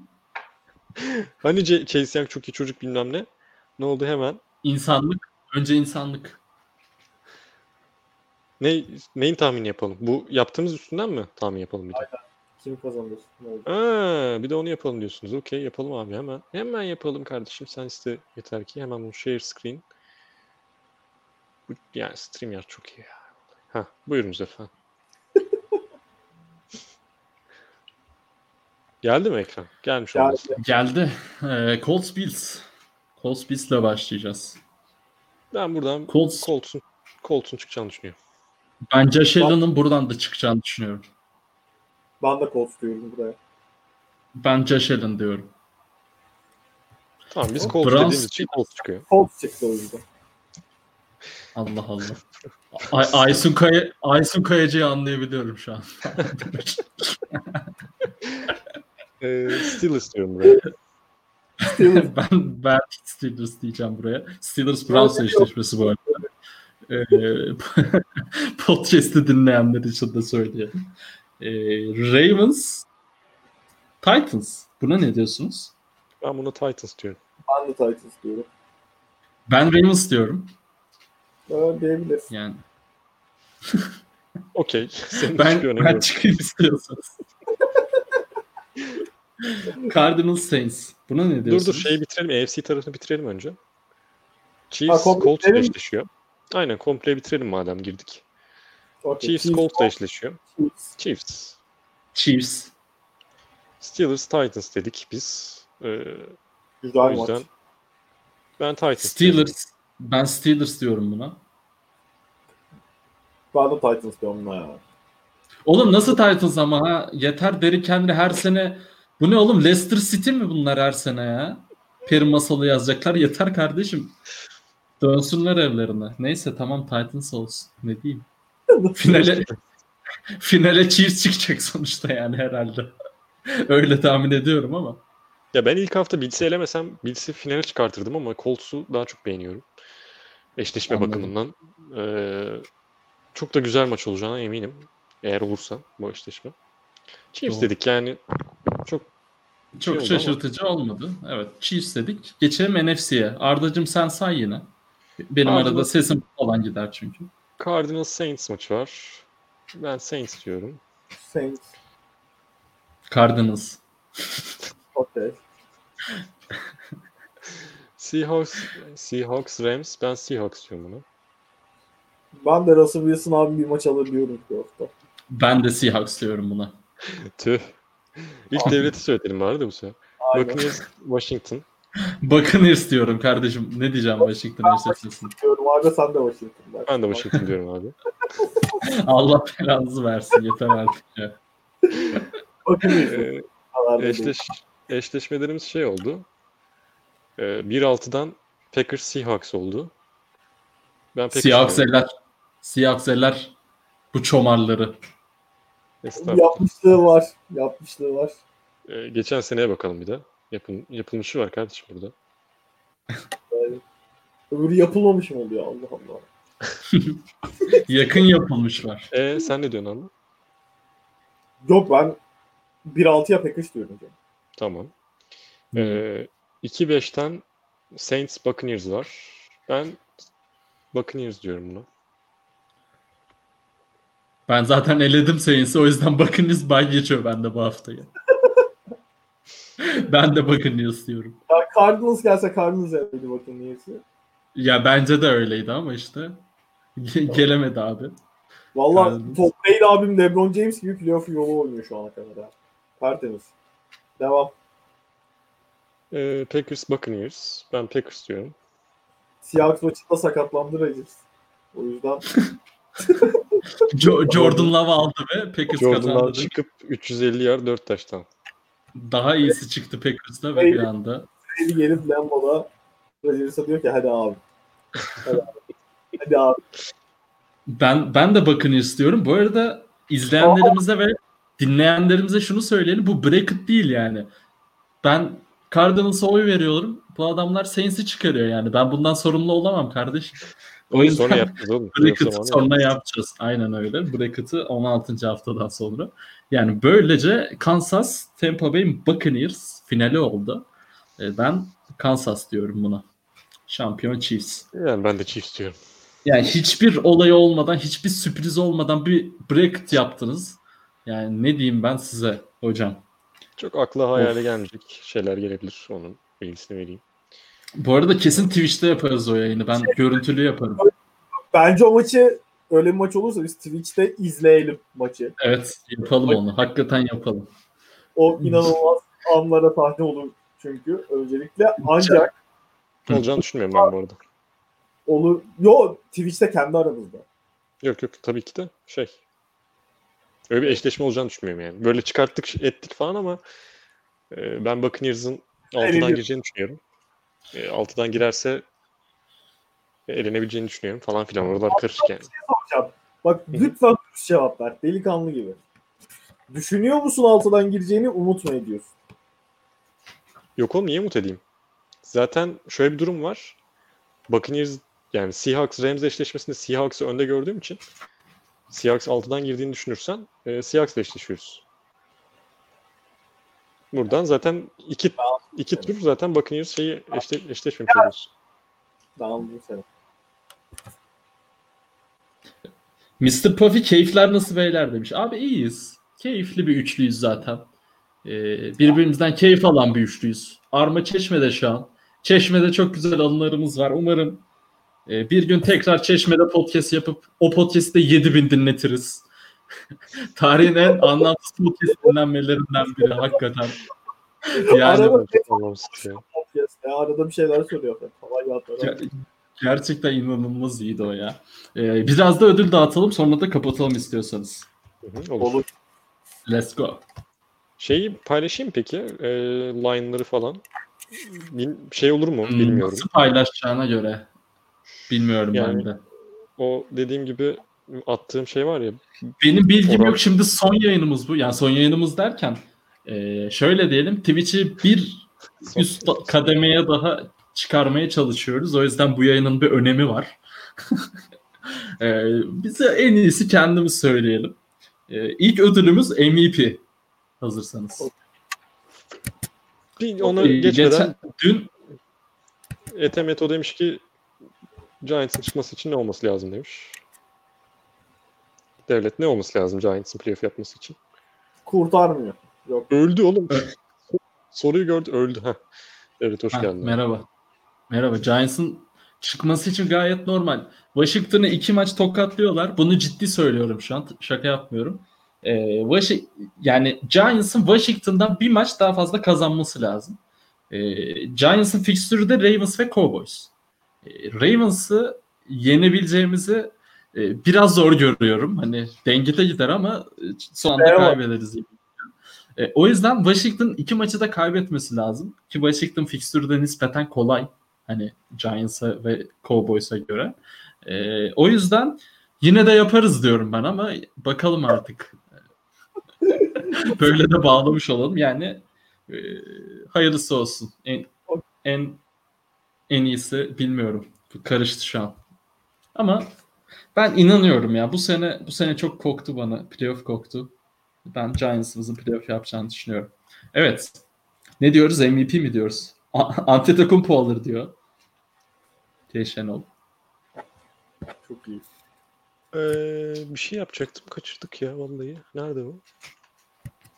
<laughs> Hani C- Chase Young çok iyi çocuk bilmem ne. Ne oldu hemen? İnsanlık. Önce insanlık. Ne, neyin tahmini yapalım? Bu yaptığımız üstünden mi tahmin yapalım bir de? Kim kazanır? Ne oldu? Aa, bir de onu yapalım diyorsunuz. Okey yapalım abi hemen. Hemen yapalım kardeşim. Sen iste yeter ki. Hemen bunu share screen. Bu, yani StreamYard çok iyi ya. Ha, buyurunuz efendim. Geldi mi ekran? Gelmiş Geldi. olması. Geldi. Ee, Colts Bills. Colts Bills'le başlayacağız. Ben buradan Colts, Colts'un Colts'un çıkacağını düşünüyorum. ben Josh Allen'ın buradan da çıkacağını düşünüyorum. Ben de Colts diyorum buraya. Ben Josh Allen diyorum. Tamam biz Colts Browns- dediğimiz için Colts çıkıyor. Colts çıktı o yüzden. Allah Allah. Ay, Aysun, Kaya, Aysun Kayacı'yı anlayabiliyorum şu an. <laughs> <laughs> Ee, Steelers diyorum buraya. <laughs> ben ben Steelers diyeceğim buraya. Steelers Browns eşleşmesi bu arada. Ee, <laughs> podcast'ı dinleyenler için de söyleyelim. Ee, Ravens Titans. Buna ne diyorsunuz? Ben buna Titans diyorum. Ben de Titans diyorum. Ben Ravens diyorum. Öyle diyebilirsin. Yani Okey. Ben, ben çıkayım istiyorsanız. Cardinals Saints. Buna ne Dur diyorsunuz? dur şeyi bitirelim. AFC tarafını bitirelim önce. Chiefs Colts eşleşiyor. Aynen komple bitirelim madem girdik. Okay. Chiefs Colts eşleşiyor. Chiefs. Chiefs. Chiefs. Steelers Titans dedik biz. Ee, Güzel o maç. yüzden ben Titans. Steelers. Ben Steelers diyorum buna. Ben de Titans diyorum buna ya. Oğlum nasıl Titans ama ha? Yeter Derrick Henry her sene. Bu ne oğlum? Leicester City mi bunlar her sene ya? Peri masalı yazacaklar. Yeter kardeşim. Dönsünler evlerine. Neyse tamam Titans olsun. Ne diyeyim? <laughs> Finale <laughs> finale Chiefs çıkacak sonuçta yani herhalde. <laughs> Öyle tahmin ediyorum ama. Ya ben ilk hafta Bills'i elemesem Bills'i finale çıkartırdım ama Colts'u daha çok beğeniyorum. Eşleşme Anladım. bakımından. Ee, çok da güzel maç olacağına eminim. Eğer olursa bu eşleşme. Chiefs Doğru. dedik yani çok Çok ama. şaşırtıcı olmadı. Evet Chiefs dedik. Geçelim NFC'ye. Ardacım sen say yine. Benim Arda'da- arada sesim falan gider çünkü. Cardinals Saints maçı var. Ben Saints diyorum. Saints. Cardinals. Okey. Seahawks, Seahawks, Rams. Ben Seahawks diyorum buna. Ben de Russell Wilson abi bir maç alır diyorum ki hafta. Ben de Seahawks diyorum buna. Tüh. İlk devleti söyledim vardı bu sefer. Buccaneers, Washington. <laughs> Buccaneers diyorum kardeşim. Ne diyeceğim Washington eşleşmesin. diyorum abi sen de Washington. der. Ben de Washington diyorum abi. <laughs> Allah belanızı versin yeter artık ya. <laughs> Ee, değil. eşleş, eşleşmelerimiz şey oldu. Ee, 1-6'dan Packers Seahawks oldu. Ben Packers Seahawks eller. Seahawks eller. Bu çomarları. Yapmışlığı var. Yapmışlığı var. Ee, geçen seneye bakalım bir de. Yapın, yapılmışı var kardeşim burada. Yani, öbürü yapılmamış mı oluyor Allah Allah. <laughs> Yakın yapılmışlar. E sen ne diyorsun abi? Yok ben 1-6'ya Packers diyorum. canım. Tamam. Ee, 2-5'ten Saints Buccaneers var. Ben Buccaneers diyorum buna. Ben zaten eledim Saints'i o yüzden Buccaneers bay geçiyor bende bu haftayı. <laughs> ben de Buccaneers diyorum. Ya Cardinals gelse Cardinals bakın niyesi. Ya bence de öyleydi ama işte. Ge- gelemedi abi. Valla. Tom Brady abim LeBron James gibi playoff yolu oynuyor şu ana kadar. Tertemiz. Devam. Ee, Packers Buccaneers. Ben Packers diyorum. Seahawks maçında sakatlandı Rodgers. O yüzden <laughs> Jo- Jordan Love aldı ve Packers Jordan'dan kazandı. çıkıp 350 yard 4 taştan. Daha iyisi çıktı Packers'ta ve bir anda. Brady gelip Lambo'da Rodgers'a diyor ki hadi abi. Hadi abi. Hadi abi. Ben ben de Buccaneers diyorum. Bu arada izleyenlerimize ve dinleyenlerimize şunu söyleyelim. Bu bracket değil yani. Ben Cardinals'a oy veriyorum. Bu adamlar Saints'i çıkarıyor yani. Ben bundan sorumlu olamam kardeşim. O yüzden Sonra yapacağız oğlum. bracket'ı sonra yapacağız. Aynen öyle. Bracket'ı 16. haftadan sonra. Yani böylece Kansas Tampa Bay Buccaneers finali oldu. E, Ben Kansas diyorum buna. Şampiyon Chiefs. Yani ben de Chiefs diyorum. Yani hiçbir olay olmadan, hiçbir sürpriz olmadan bir bracket yaptınız. Yani ne diyeyim ben size hocam. Çok akla hayale gelmeyecek şeyler gelebilir. Onun bilgisini vereyim. Bu arada kesin Twitch'te yaparız o yayını. Ben görüntülü yaparım. Bence o maçı öyle bir maç olursa biz Twitch'te izleyelim maçı. Evet yapalım onu. Hakikaten yapalım. O inanılmaz anlara sahne olur çünkü öncelikle ancak. Olacağını düşünmüyorum ben bu arada. olur. Yo Twitch'te kendi aramızda. Yok yok tabii ki de şey. Öyle bir eşleşme olacağını düşünmüyorum yani. Böyle çıkarttık ettik falan ama e, ben Buccaneers'ın 6'dan Eleniyor. gireceğini düşünüyorum. E, 6'dan girerse elenebileceğini düşünüyorum falan filan. Oralar karışık yani. Hocam, Bak lütfen dürüst cevap ver. Delikanlı gibi. Düşünüyor musun altıdan gireceğini umut mu ediyorsun? Yok oğlum niye umut edeyim? Zaten şöyle bir durum var. Buccaneers yani Seahawks Rams eşleşmesinde Seahawks'ı önde gördüğüm için Seahawks 6'dan girdiğini düşünürsen e, Seahawks'la eşleşiyoruz. Buradan zaten iki, iki tur zaten Buccaneers şeyi eşle, eşleşmemiş oluyoruz. Seni. Mr. Puffy keyifler nasıl beyler demiş. Abi iyiyiz. Keyifli bir üçlüyüz zaten. Ee, birbirimizden keyif alan bir üçlüyüz. Arma Çeşme'de şu an. Çeşme'de çok güzel anılarımız var. Umarım e, bir gün tekrar Çeşme'de podcast yapıp o podcast'i de 7000 dinletiriz. <laughs> Tarihin en anlamsız podcast dinlenmelerinden biri hakikaten. Yani Arada- Çok anlamsız ya. Ya, arada bir şeyler hatlara. Ger- gerçekten inanılmaz iyiydi o ya. Ee, biraz da ödül dağıtalım sonra da kapatalım istiyorsanız. Hı hı, olur. Olur. Let's go. Şeyi paylaşayım peki. E, line'ları falan. Bil- şey olur mu Hmm, bilmiyorum. Nasıl paylaşacağına göre. Bilmiyorum Yani- ben de. O dediğim gibi attığım şey var ya Benim bilgim Oran- yok. Şimdi son yayınımız bu. Yani son yayınımız derken e, şöyle diyelim. Twitch'i bir üst kademeye daha çıkarmaya çalışıyoruz. O yüzden bu yayının bir önemi var. <laughs> e, bize en iyisi kendimiz söyleyelim. E, ilk ödülümüz MVP. Hazırsanız. Bir onu E, geçmeden geçen- dün Ete Meto demiş ki Giants'ın çıkması için ne olması lazım demiş. Devlet ne olması lazım Giants'ın playoff yapması için? Kurtarmıyor. Yok. Öldü oğlum. Soruyu gördü öldü. Heh. Evet hoş Ha, geldin. merhaba. Merhaba. Giants'ın çıkması için gayet normal. Washington'ı iki maç tokatlıyorlar. Bunu ciddi söylüyorum şu an. Şaka yapmıyorum. Ee, Washi- yani Giants'ın Washington'dan bir maç daha fazla kazanması lazım. Ee, Giants'ın fikstürü de Ravens ve Cowboys. Ee, Ravens'ı yenebileceğimizi e, biraz zor görüyorum. Hani dengede gider ama e, son anda Evet. kaybederiz. gibi. E, o yüzden Washington iki maçı da kaybetmesi lazım. Ki Washington fikstürü de nispeten kolay. Hani Giants'a ve Cowboys'a göre. E, o yüzden yine de yaparız diyorum ben ama bakalım artık. <laughs> Böyle de bağlamış olalım. Yani e, hayırlısı olsun. En, en en iyisi bilmiyorum. Karıştı şu an. Ama ben inanıyorum ya. Bu sene bu sene çok koktu bana. Playoff koktu. Ben Giants'ımızın playoff yapacağını düşünüyorum. Evet. Ne diyoruz? MVP mi diyoruz? A- Antetokounmpo alır diyor. Şenol. Çok iyi. Ee, bir şey yapacaktım kaçırdık ya vallahi. Nerede o?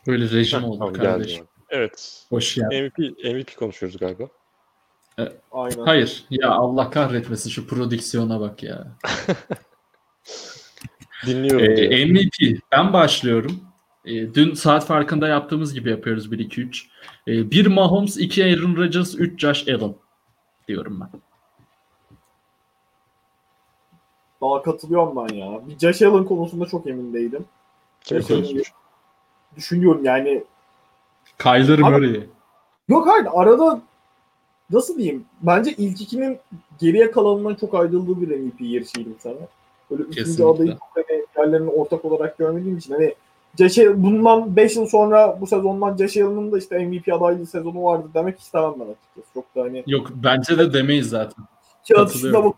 Böyle rejim oldu tamam, kardeş. geldi. Evet. Hoş ya. MVP, MVP konuşuyoruz galiba. Aynen. Hayır. Ya Allah kahretmesin şu prodüksiyona bak ya. <laughs> Dinliyorum diyor. Ee, MVP. Ben başlıyorum. Ee, dün saat farkında yaptığımız gibi yapıyoruz 1-2-3. Ee, 1 Mahomes, 2 Aaron Rodgers, 3 Josh Allen diyorum ben. Daha katılıyorum ben ya. Bir Josh Allen konusunda çok emin değilim. Konuşmuş? Düşünüyorum yani. Kyler Murray. Yok hayır arada nasıl diyeyim? Bence ilk ikinin geriye kalanından çok ayrıldığı bir MVP yarışıydım sana. Böyle üçüncü Kesinlikle. adayı çok hani yerlerini ortak olarak görmediğim için hani Allen- bundan 5 yıl sonra bu sezondan Allen'ın da işte MVP adaylığı sezonu vardı demek istemem ben açıkçası. Çok da hani Yok bence de demeyiz zaten. kağıt var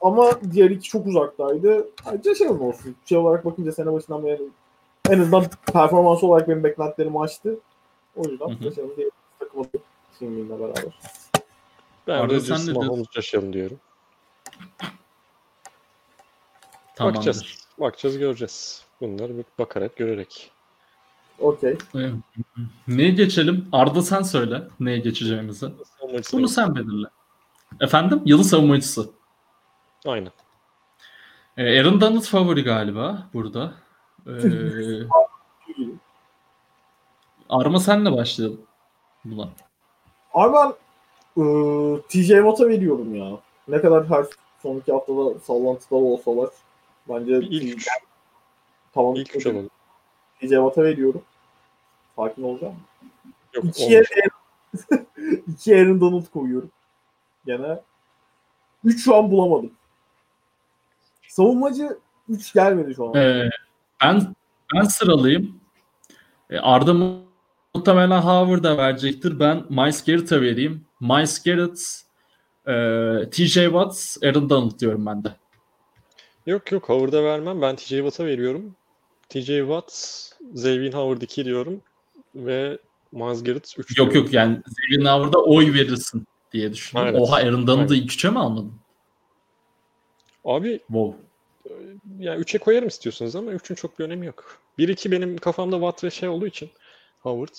ama diğer iki çok uzaktaydı. Yani Allen olsun. Şey olarak bakınca sene başından beri en azından performans olarak benim beklentilerimi aştı. O yüzden Allen diye takıma kimliğimle beraber. Ben Arda, Rodgers, sen ne diyorsun? Diyorum. Tamamdır. Bakacağız. Bakacağız göreceğiz. Bunları bir bakarak görerek. Okey. Evet. Neye geçelim? Arda sen söyle neye geçeceğimizi. Savunmacısı Bunu sen belirle. Efendim? Yılın savunmacısı. Aynen. Ee, Aaron Donald favori galiba burada. Ee, Arma senle başlayalım buna. Abi ben ıı, TJ Watt'a veriyorum ya. Ne kadar her son iki haftada sallantıda olsalar. Bence Bir ilk üç. tamam. İlk üç alalım. TJ Watt'a veriyorum. Sakin olacağım. Yok İkiye, olmuş. <laughs> iki Aaron Donald koyuyorum. Gene. Üç şu an bulamadım. Savunmacı 3 gelmedi şu an. Ee, ben ben sıralayayım. Ee, Arda mu- muhtemelen Howard'a verecektir. Ben Miles Garrett'a vereyim. Miles Garrett, e, TJ Watts, Aaron Donald diyorum ben de. Yok yok Howard'a vermem. Ben TJ Watt'a veriyorum. TJ Watt, Xavier Howard 2 diyorum. Ve Miles Garrett 3 Yok yok yani Xavier Howard'a oy verirsin diye düşünüyorum. Evet. Oha Aaron Aynen. ilk üçe mi almadın? Abi Wow. yani 3'e koyarım istiyorsunuz ama 3'ün çok bir önemi yok. 1-2 benim kafamda Watt ve şey olduğu için Howard.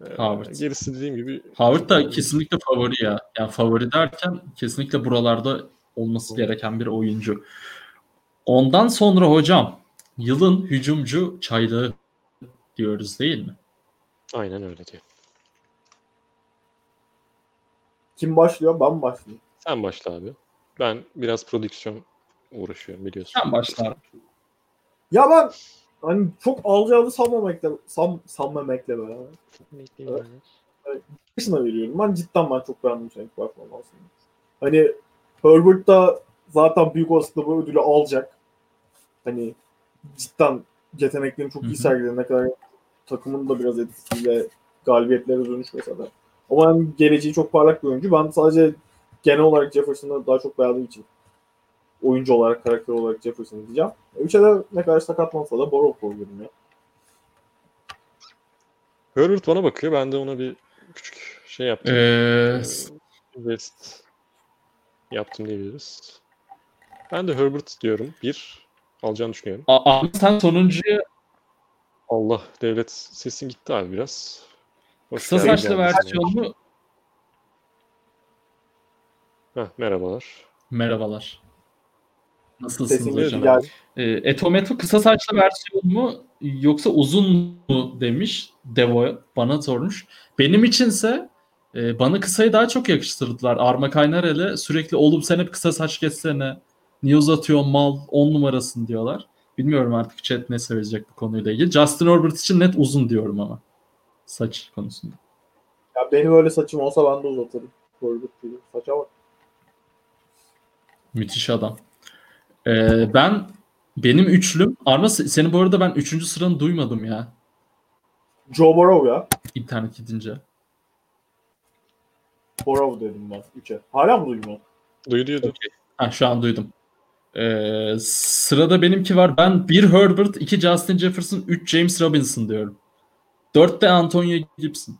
Ee, Howard. Gerisi dediğim gibi Howard da kesinlikle favori ya. Yani favori derken kesinlikle buralarda olması gereken bir oyuncu. Ondan sonra hocam yılın hücumcu çaylığı diyoruz değil mi? aynen öyle diyor. Kim başlıyor? Ben mi başlayayım? Sen başla abi. Ben biraz prodüksiyon uğraşıyorum biliyorsun. Sen başla. Ya ben hani çok alacağını sanmamakla san, sanmamakla beraber başına veriyorum. Ben cidden ben çok beğendim senin performansını. Hani Herbert da zaten büyük olasılıkla bu ödülü alacak. Hani cidden yeteneklerini çok iyi hı. sergiledi. Ne kadar takımın da biraz etkisiyle galibiyetlere dönüşmese de. Ama yani geleceği çok parlak bir oyuncu. Ben sadece genel olarak Jefferson'ı daha çok beğendiğim için oyuncu olarak, karakter olarak Jefferson diyeceğim. Üçe de ne kadar sakatlansa da koyuyorum ya. Herbert bana bakıyor. Ben de ona bir küçük şey yaptım. Ee, Ee, West yaptım diyebiliriz. Ben de Herbert diyorum. Bir alacağını düşünüyorum. A- Ahmet sen sonuncuyu Allah devlet sesin gitti abi biraz. Hoş Kısa saçlı geldin. versiyonlu Heh, merhabalar. merhabalar. Nasılsınız Sesin hocam? gel. Ee, Etometo kısa saçlı versiyon mu yoksa uzun mu demiş Devo bana sormuş. Benim içinse e, bana kısayı daha çok yakıştırdılar. Arma Kaynar hele sürekli oğlum sen hep kısa saç kessene. Niye uzatıyorsun mal 10 numarasın diyorlar. Bilmiyorum artık chat ne söyleyecek bu konuyla ilgili. Justin Herbert için net uzun diyorum ama. Saç konusunda. Ya benim öyle saçım olsa ben de uzatırım. Herbert gibi. Saça bak. Müthiş adam. Ee, ben benim üçlüm Arma seni bu arada ben üçüncü sıranı duymadım ya Joe Burrow ya. internet gidince. Burrow dedim ben 3'e. Hala mı duydun onu? Duyuyordu. Ha, şu an duydum. Ee, sırada benimki var. Ben bir Herbert, iki Justin Jefferson, üç James Robinson diyorum. Dört de Antonio Gibson.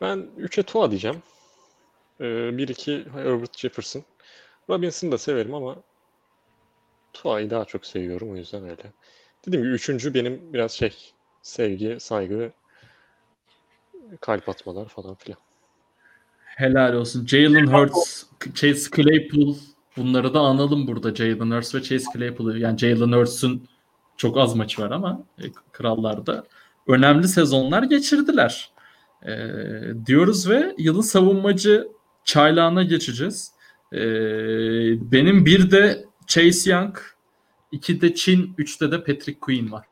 Ben 3'e Tua diyeceğim. 1-2 Herbert Jefferson. Robinson'ı da severim ama Tua'yı daha çok seviyorum o yüzden öyle. Dediğim gibi üçüncü benim biraz şey sevgi, saygı, kalp atmalar falan filan. Helal olsun. Jalen Hurts, Chase Claypool. Bunları da analım burada. Jalen Hurts ve Chase Claypool. Yani Jalen Hurts'un çok az maçı var ama e, krallarda önemli sezonlar geçirdiler. E, diyoruz ve yılın savunmacı çaylağına geçeceğiz. E, benim bir de Chase Young, iki de Chin, üçte de Patrick Queen var.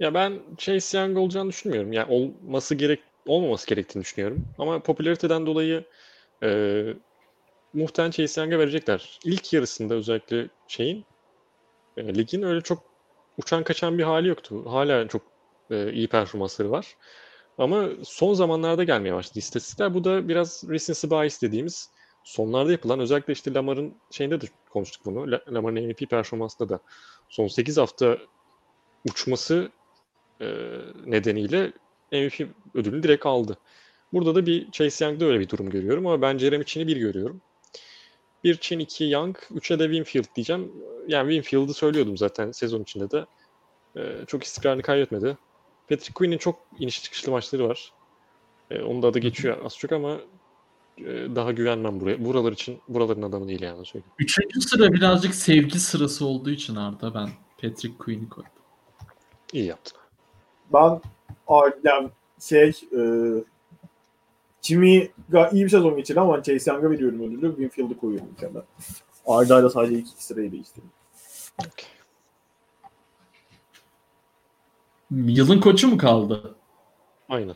Ya ben Chase Young olacağını düşünmüyorum. Yani olması gerek olmaması gerektiğini düşünüyorum. Ama popülariteden dolayı e, muhtemelen Chase Young'a verecekler. İlk yarısında özellikle şeyin e, ligin öyle çok uçan kaçan bir hali yoktu. Hala çok e, iyi performansları var. Ama son zamanlarda gelmeye başladı istatistikler. Bu da biraz recency bias dediğimiz sonlarda yapılan özellikle işte Lamar'ın şeyinde de konuştuk bunu. La- Lamar'ın MVP performansında da son 8 hafta uçması e, nedeniyle MVP ödülünü direkt aldı. Burada da bir Chase Young'da öyle bir durum görüyorum ama ben Jeremy Chin'i bir görüyorum. Bir Chin, iki Young, üçe de Winfield diyeceğim. Yani Winfield'ı söylüyordum zaten sezon içinde de. E, çok istikrarını kaybetmedi. Patrick Queen'in çok iniş çıkışlı maçları var. E, onun da adı geçiyor az çok ama e, daha güvenmem buraya. Buralar için buraların adamı değil yani söyleyeyim. Üçüncü sıra birazcık sevgi sırası olduğu için Arda ben Patrick Queen'i koydum. İyi yaptın. Ben yani şey e, Jimmy ga- iyi bir sezon geçirdi ama Chase Young'a veriyorum ödülü. Winfield'ı koyuyorum mükemmel. Arda'yla sadece iki sırayı değiştirdim. Yılın koçu mu kaldı? Aynen.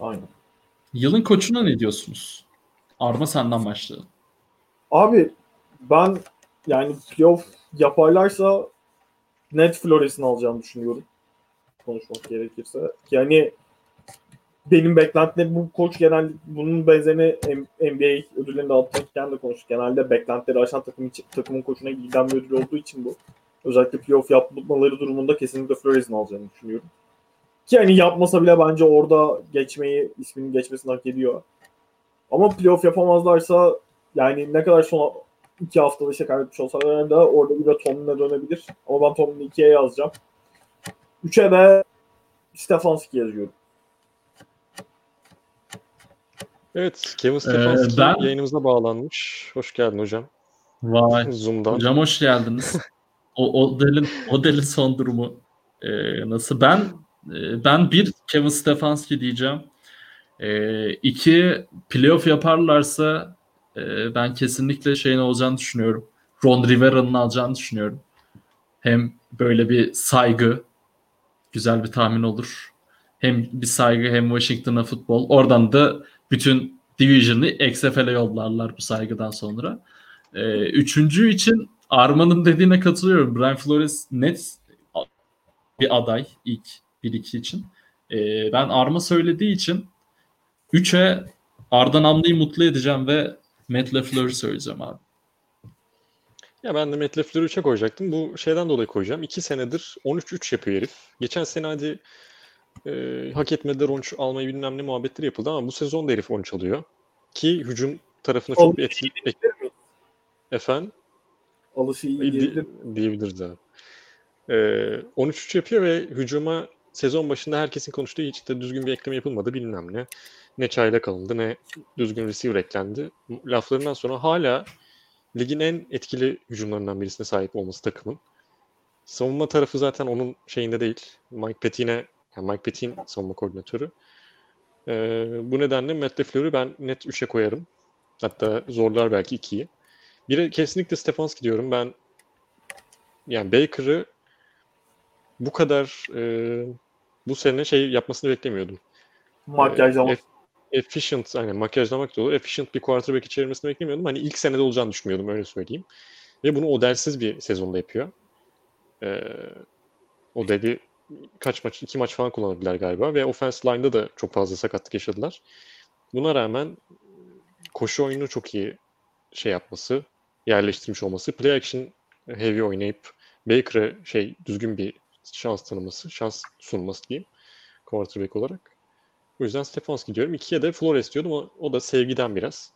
Aynen. Yılın koçuna ne diyorsunuz? Arma senden başlayalım. Abi ben yani playoff yaparlarsa net Flores'in alacağını düşünüyorum. Konuşmak gerekirse. Yani benim beklentilerim bu koç genel bunun benzerini NBA ödüllerinde dağıtırken de konuştuk. Genelde beklentileri aşan takım takımın koçuna giden bir ödül olduğu için bu. Özellikle playoff yapmaları durumunda kesinlikle Flores'in alacağını düşünüyorum. Ki hani yapmasa bile bence orada geçmeyi, isminin geçmesini hak ediyor. Ama playoff yapamazlarsa yani ne kadar son iki haftada işte kaybetmiş olsalar da orada bir de Tomlin'e dönebilir. Ama ben Tomlin'i ikiye yazacağım. Üçe de Stefanski yazıyorum. Evet, Kevin Stefanski ben- yayınımıza bağlanmış. Hoş geldin hocam. Vay. Zoom'dan. Hocam hoş geldiniz. <laughs> O, o delin o delin son durumu e, nasıl? Ben e, ben bir Kevin Stefanski diyeceğim. E, iki playoff yaparlarsa e, ben kesinlikle şeyin olacağını düşünüyorum. Ron Rivera'nın alacağını düşünüyorum. Hem böyle bir saygı güzel bir tahmin olur. Hem bir saygı hem Washington'a futbol. Oradan da bütün Division'ı XFL'e yollarlar bu saygıdan sonra. Ee, üçüncü için Arman'ın dediğine katılıyorum. Brian Flores net bir aday ilk 1-2 için. Ee, ben Arma söylediği için 3'e Arda Namlı'yı mutlu edeceğim ve Matt LaFleur'ü söyleyeceğim abi. Ya ben de Matt LaFleur'ü 3'e koyacaktım. Bu şeyden dolayı koyacağım. 2 senedir 13-3 yapıyor herif. Geçen sene hadi e, hak etmediler 13 almayı bilmem ne muhabbetleri yapıldı ama bu sezon da herif 13 alıyor. Ki hücum tarafına çok bir etki... ek- Efendim? Alışı iyi Di- diyebilir. diyebiliriz abi. Ee, 13-3 yapıyor ve hücuma sezon başında herkesin konuştuğu hiç de düzgün bir ekleme yapılmadı bilmem ne. Ne çayla kalındı ne düzgün receiver eklendi. Laflarından sonra hala ligin en etkili hücumlarından birisine sahip olması takımın. Savunma tarafı zaten onun şeyinde değil. Mike Pettine'e, yani Mike Pettine savunma koordinatörü. Ee, bu nedenle Matt LaFleur'ü ben net 3'e koyarım. Hatta zorlar belki 2'yi. Biri kesinlikle Stefanski diyorum. Ben yani Baker'ı bu kadar e, bu sene şey yapmasını beklemiyordum. Makyajlama. E, eff- efficient, hani makyajlamak da olur. Efficient bir quarterback çevirmesini beklemiyordum. Hani ilk senede olacağını düşünmüyordum öyle söyleyeyim. Ve bunu Odell'siz bir sezonda yapıyor. Ee, Odell'i kaç maç, iki maç falan kullanabilirler galiba. Ve offense line'da da çok fazla sakatlık yaşadılar. Buna rağmen koşu oyunu çok iyi şey yapması, yerleştirmiş olması, play action heavy oynayıp Baker'a şey düzgün bir şans tanıması, şans sunması diyeyim quarterback olarak. O yüzden Stefanski diyorum. İkiye de Flores diyordum. O, o da sevgiden biraz.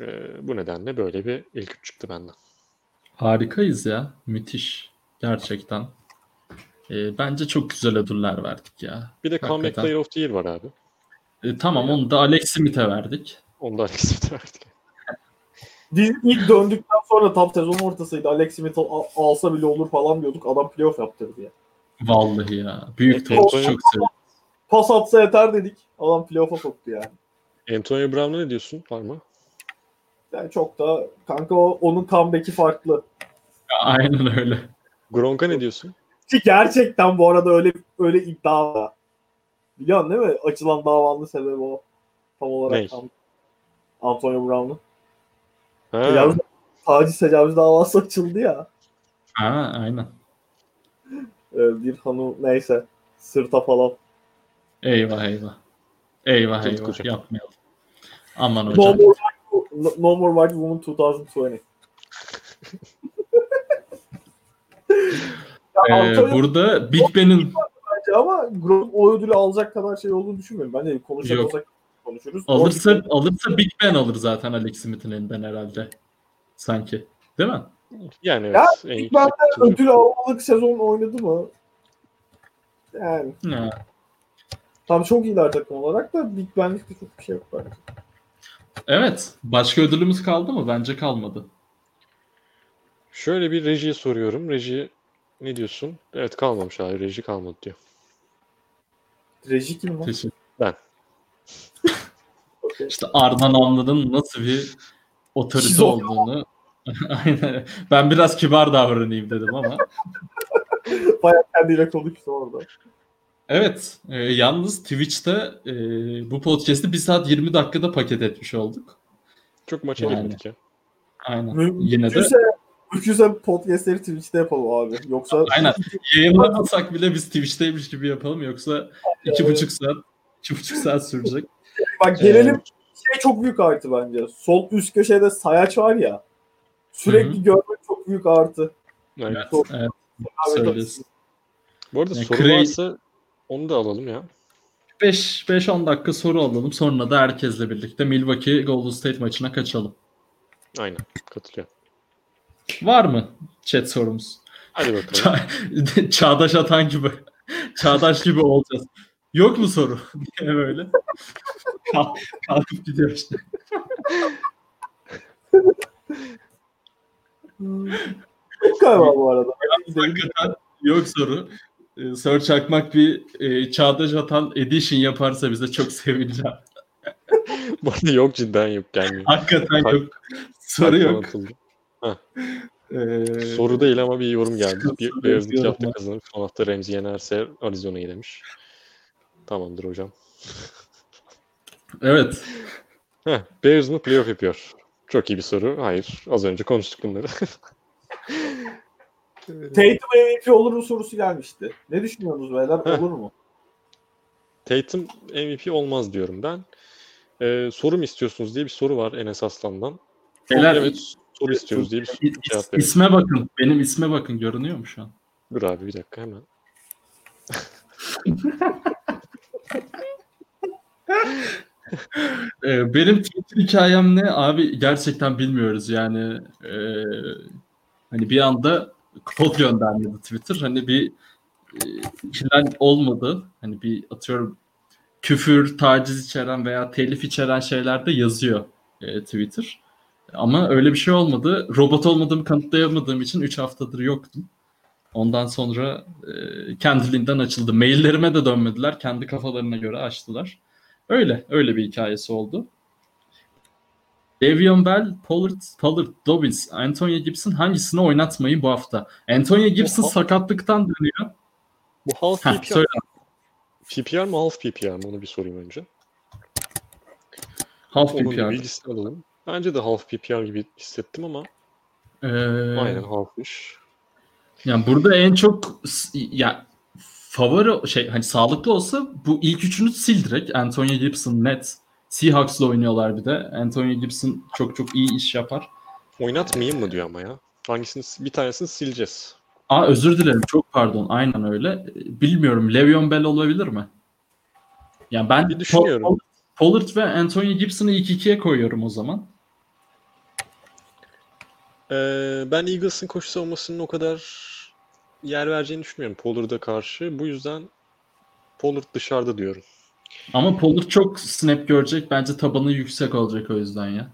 Ee, bu nedenle böyle bir ilk üç çıktı benden. Harikayız ya. Müthiş. Gerçekten. Ee, bence çok güzel ödüller verdik ya. Bir de Comeback. Player of the Year var abi. Ee, tamam onu da Alex Smith'e verdik. Onu da Alex Smith'e verdik. <laughs> Biz ilk döndükten sonra tam sezon ortasıydı. Alex Smith al- alsa bile olur falan diyorduk. Adam playoff yaptırdı ya. Vallahi ya. Büyük topçu evet. çok seviyorum. Pas atsa yeter dedik. Adam playoff'a soktu yani. Antonio Brown'a ne diyorsun? Var mı? Yani çok da kanka o, onun comeback'i farklı. Aynen öyle. Gronk'a ne diyorsun? Ki gerçekten bu arada öyle öyle iddia var. Biliyorsun değil mi? Açılan davanın sebebi o. Tam olarak Ney? tam- Antonio Brown'un. Ha, Tecavüz, taciz tecavüz davası açıldı ya. Ha, aynen. Ee, bir hanım neyse. Sırta falan. Eyvah eyvah. Eyvah Çocuk eyvah. hocam. Yapmayalım. Aman No hocam. more, white, no more white woman 2020. <laughs> ya Ee, burada Big Ben'in ama Gronk o ödülü alacak kadar şey olduğunu düşünmüyorum. Ben de konuşacak Yok. olsak konuşuruz. alırsa alırsa Big Ben alır zaten Alex Smith'in elinden herhalde. Sanki. Değil mi? yani evet. Ya, Big Ben'den ödül almalık sezon oynadı mı? Yani Ha. Tam çok iyiler takım olarak da Big Ben'likte çok bir şey yok bence. Evet. Başka ödülümüz kaldı mı? Bence kalmadı. Şöyle bir rejiye soruyorum. Reji ne diyorsun? Evet kalmamış abi. Reji kalmadı diyor. Reji kim lan? Teşekkür. <laughs> Okey. İşte Arda Namlı'nın nasıl bir otorite olduğunu <laughs> Aynen. Ben biraz kibar davranayım dedim ama. <laughs> Bayağı kendiyle konuştu orada. Evet. e, yalnız Twitch'te e, bu podcast'i 1 saat 20 dakikada paket etmiş olduk. Çok maça Yani. girmedik ya. Aynen. Mü- Yine de Mümkünse, mümkünse podcastleri Twitch'te yapalım abi. Yoksa Aynen. yayınlamasak bile biz Twitch'teymiş gibi yapalım yoksa iki buçuk saat iki buçuk saat sürecek. <laughs> bak gelelim şey çok büyük artı bence. Sol üst köşede sayaç var ya. Sürekli Hı görmek çok büyük artı. Evet. Evet, Çok- evet Evet, söylüyorsun. Bu arada Yani soru Cray- varsa onu da alalım ya. 5-10 dakika soru alalım. Sonra da herkesle birlikte Milwaukee Golden State maçına kaçalım. Aynen. Katılıyorum. Var mı chat sorumuz? Hadi bakalım. <laughs> Ça- <laughs> Çağdaş atan gibi. <laughs> Çağdaş gibi olacağız. Yok mu soru? Diye böyle. Kalk- Kalkıp gidiyor işte. Galiba bu arada. Hakikaten yok soru. Ee, Sör Çakmak bir e, Çağdaş Atan edition yaparsa bize çok sevineceğim. <laughs> Arada yok cidden yok gelmiyor. Hakikaten Kalk- yok. Soru yok. Ee, Soru değil ama bir yorum geldi. Bir hafta ben. kazanıp son hafta Ramsey yenerse Arizona'yı demiş. Tamamdır hocam. Evet. Heh, Bears mı playoff yapıyor? Çok iyi bir soru. Hayır. Az önce konuştuk bunları. <laughs> Tatum MVP olur mu sorusu gelmişti. Ne düşünüyorsunuz beyler? Heh. Olur mu? Tatum MVP olmaz diyorum ben. Ee, soru mu istiyorsunuz diye bir soru var Enes Aslan'dan. Beyler evet soru istiyoruz diye bir is- cevap verin. isme bakın. Benim isme bakın. Görünüyor mu şu an? Dur abi bir dakika hemen. <laughs> Ee, benim Twitter hikayem ne? Abi gerçekten bilmiyoruz yani. Ee, Hani bir anda kod göndermedi Twitter. Hani bir e, olmadı. Hani bir atıyorum küfür, taciz içeren veya telif içeren şeyler de yazıyor e, Twitter. Ama öyle bir şey olmadı. Robot olmadığımı kanıtlayamadığım için 3 haftadır yoktum. Ondan sonra e, kendiliğinden açıldı. Maillerime de dönmediler. Kendi kafalarına göre açtılar. Öyle. Öyle bir hikayesi oldu. Davion Bell, Pollard, Pollard, Dobbins, Antonio Gibson hangisini oynatmayı bu hafta? Antonio Gibson Oha. sakatlıktan dönüyor. Bu half Heh, PPR, söyle. PPR mı half PPR mı onu bir sorayım önce. Half Onun PPR. bilgisini alalım. Bence de half PPR gibi hissettim ama Ee, aynen halfmış. Yani burada en çok ya favori şey hani sağlıklı olsa bu ilk üçünü sil direkt. Antonio Gibson net. Seahawks'la oynuyorlar bir de. Antonio Gibson çok çok iyi iş yapar. Oynatmayayım mı diyor ama ya. Hangisini bir tanesini sileceğiz. Aa özür dilerim çok pardon. Aynen öyle. Bilmiyorum Le'Veon Bell olabilir mi? Yani ben Bir düşünüyorum. Pollard- Pollard ve Antonio Gibson'ı ilk ikiye koyuyorum o zaman. Ee, ben Eagles'ın koşu savunmasının o kadar yer vereceğini düşünmüyorum Pollard'a karşı. Bu yüzden Pollard dışarıda diyorum. Ama Pollard çok snap görecek. Bence tabanı yüksek olacak o yüzden ya.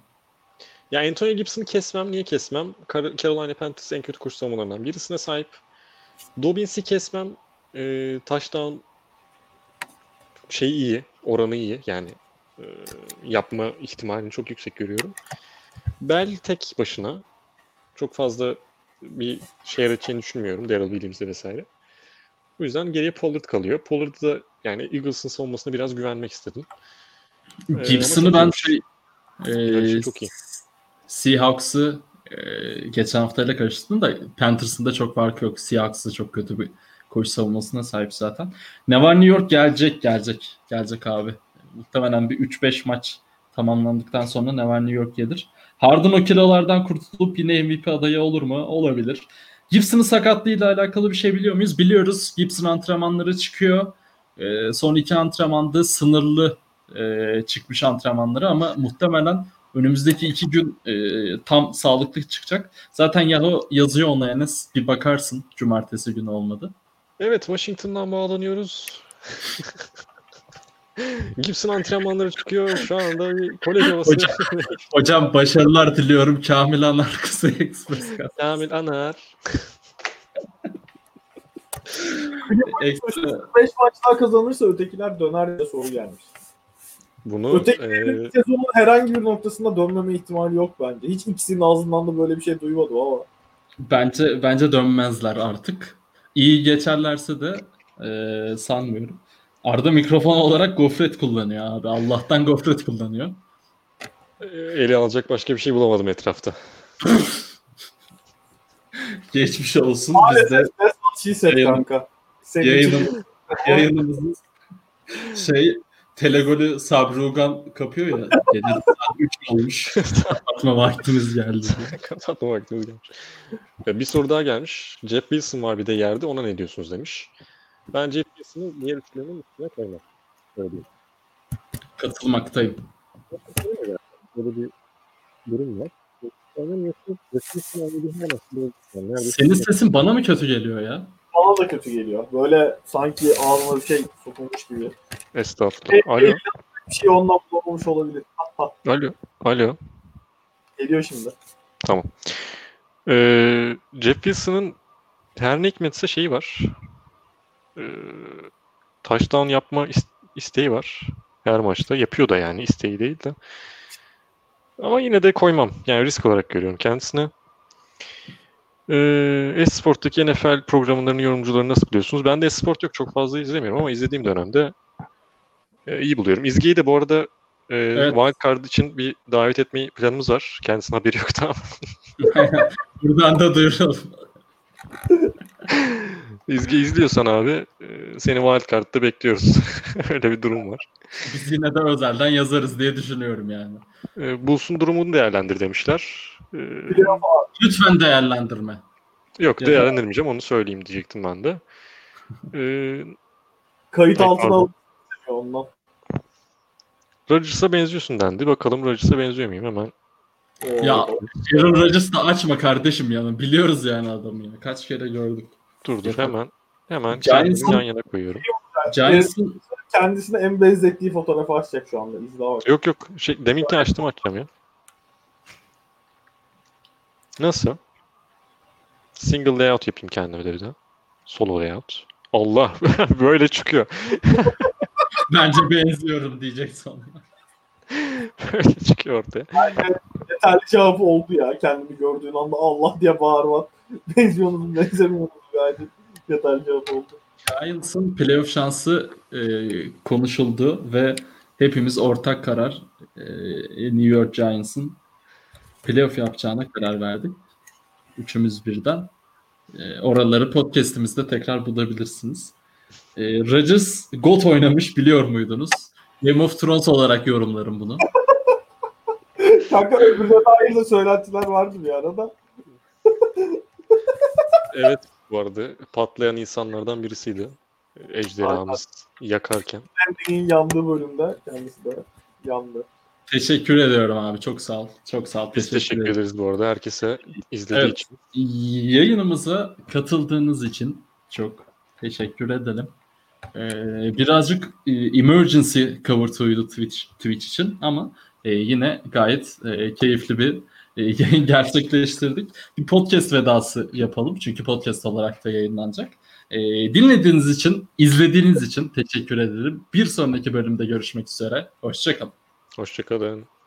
Ya Antonio Gibson'ı kesmem. Niye kesmem? Car- Carolina Panthers en kötü koşu savunmalarından birisine sahip. Dobbins'i kesmem. Ee, touchdown şey iyi. Oranı iyi. Yani e, yapma ihtimalini çok yüksek görüyorum. Bell tek başına. Çok fazla bir şey yaratacağını düşünmüyorum. Daryl Williams'e vesaire. Bu yüzden geriye Pollard kalıyor. Pollard'ı da yani Eagles'ın savunmasına biraz güvenmek istedim. Ee, Gibson'ı ama ben şey e, çok iyi. Seahawks'ı e, geçen haftayla karıştırdım da Panthers'ın da çok farkı yok. Seahawks'ı çok kötü bir koşu savunmasına sahip zaten. Ne var New York gelecek gelecek gelecek abi. Muhtemelen bir 3-5 maç tamamlandıktan sonra ne var New York gelir. Harden o kilolardan kurtulup yine MVP adayı olur mu? Olabilir. Gibson'ın sakatlığıyla alakalı bir şey biliyor muyuz? Biliyoruz. Gibson antrenmanları çıkıyor. E, son iki antrenmanda sınırlı e, çıkmış antrenmanları ama muhtemelen önümüzdeki iki gün e, tam sağlıklı çıkacak. Zaten Yahoo yazıyor ona Enes. Bir bakarsın. Cumartesi günü olmadı. Evet, Washington'dan bağlanıyoruz. <laughs> Gibson antrenmanları çıkıyor. Şu anda bir kolej havası. Hocam. Hocam başarılar diliyorum. Kamil Anar Kuzey Express. Kamil Anar. <laughs> Ekstra 5 maç daha kazanırsa ötekiler döner diye soru gelmiş. Bunu Ötekilerin e, sezonun herhangi bir noktasında dönmeme ihtimali yok bence. Hiç ikisinin ağzından da böyle bir şey duymadım ama. bence bence dönmezler artık. İyi geçerlerse de e, sanmıyorum. Arda mikrofon olarak gofret kullanıyor abi. Allah'tan gofret kullanıyor. e, ele alacak başka bir şey bulamadım etrafta. <laughs> Geçmiş olsun. Biz de Şey set Yayın- kanka. Senin yayınım, <laughs> yayınımızın şey Telegol'ü Sabri Ugan kapıyor ya. Gece saat 3 olmuş. <laughs> Atma vaktimiz geldi. <laughs> Kapatma vaktimiz gelmiş. Bir soru daha gelmiş. Jeff Wilson var bir de yerde. Ona ne diyorsunuz demiş. Ben Jeff Wilson'ı diğer üçlerinin üstüne koymam. Öyle diyeyim. Katılmaktayım. Böyle bir durum var. Senin sesin bana mı kötü geliyor ya? Bana da kötü geliyor. Böyle sanki ağzıma bir şey sokulmuş gibi. Estağfurullah. Alo. Bir şey ondan bulamamış olabilir. Alo. Alo. geliyor şimdi. Tamam. Ee, Jeff Wilson'ın her ne hikmetse şeyi var. Ee, touchdown yapma is- isteği var. Her maçta. Yapıyor da yani. isteği değil de. Ama yine de koymam. Yani risk olarak görüyorum kendisini. Ee, Esport'taki NFL programlarının yorumcularını nasıl buluyorsunuz? Ben de Esport yok. Çok fazla izlemiyorum ama izlediğim dönemde e, iyi buluyorum. İzgi'yi de bu arada e, Evet. Wildcard için bir davet etmeyi planımız var. Kendisinin haberi yok tamam. <laughs> Buradan da duyuralım. <laughs> İzgi izliyorsan abi e, seni Wildcard'da bekliyoruz. <laughs> Öyle bir durum var. Biz yine de özelden yazarız diye düşünüyorum yani. E, Bulls'un durumunu değerlendir demişler. E, Lütfen değerlendirme. yok Ya- değerlendirmeyeceğim onu söyleyeyim diyecektim ben de. E, Kayıt Ay, altına alıp ondan. Rodgers'a benziyorsun dendi. Bakalım Rodgers'a benziyor muyum? Hemen. Ya Aaron Rodgers'ı açma kardeşim yani. Biliyoruz yani adamı ya. Kaç kere gördük. Dur dur hemen hemen Giants'ın- kendimi yan yana koyuyorum. Giants'ın kendisine en benzettiği fotoğrafı açacak şu anda. İzle bak. Yok yok şey deminki açtım açacağım ya. Nasıl? Single layout yapayım kendime de bir de. Solo layout. Allah <laughs> böyle çıkıyor. <laughs> bence benziyorum diyecek sonra. <laughs> böyle çıkıyor ortaya. Yeterli cevabı oldu ya. Kendini gördüğün anda Allah diye bağırma. Benziyorsunuz benzemiyorsunuz gayet. Yeterli cevap oldu. Giants'ın playoff şansı e, konuşuldu ve hepimiz ortak karar e, New York Giants'ın playoff yapacağına karar verdik. Üçümüz birden. E, oraları podcast'imizde tekrar bulabilirsiniz. E, Rodgers GOAT oynamış biliyor muydunuz? Game of Thrones olarak yorumlarım bunu. <laughs> Kanka öbürüne dair de söylentiler vardı bir arada. Evet bu arada patlayan insanlardan birisiydi. Ejderhamız yakarken. Ending'in yandığı bölümde kendisi de yandı. Teşekkür ediyorum abi. Çok sağ ol. Çok sağ ol. Biz teşekkür ederim. ederiz bu arada herkese izlediği Evet. için. Yayınımıza katıldığınız için çok teşekkür edelim. Ee, birazcık e, emergency cover Twitch, Twitch için ama e, yine gayet e, keyifli bir <laughs> gerçekleştirdik. Bir podcast vedası yapalım çünkü podcast olarak da yayınlanacak. E, dinlediğiniz için, izlediğiniz için teşekkür ederim. Bir sonraki bölümde görüşmek üzere. Hoşçakalın. Hoşçakalın.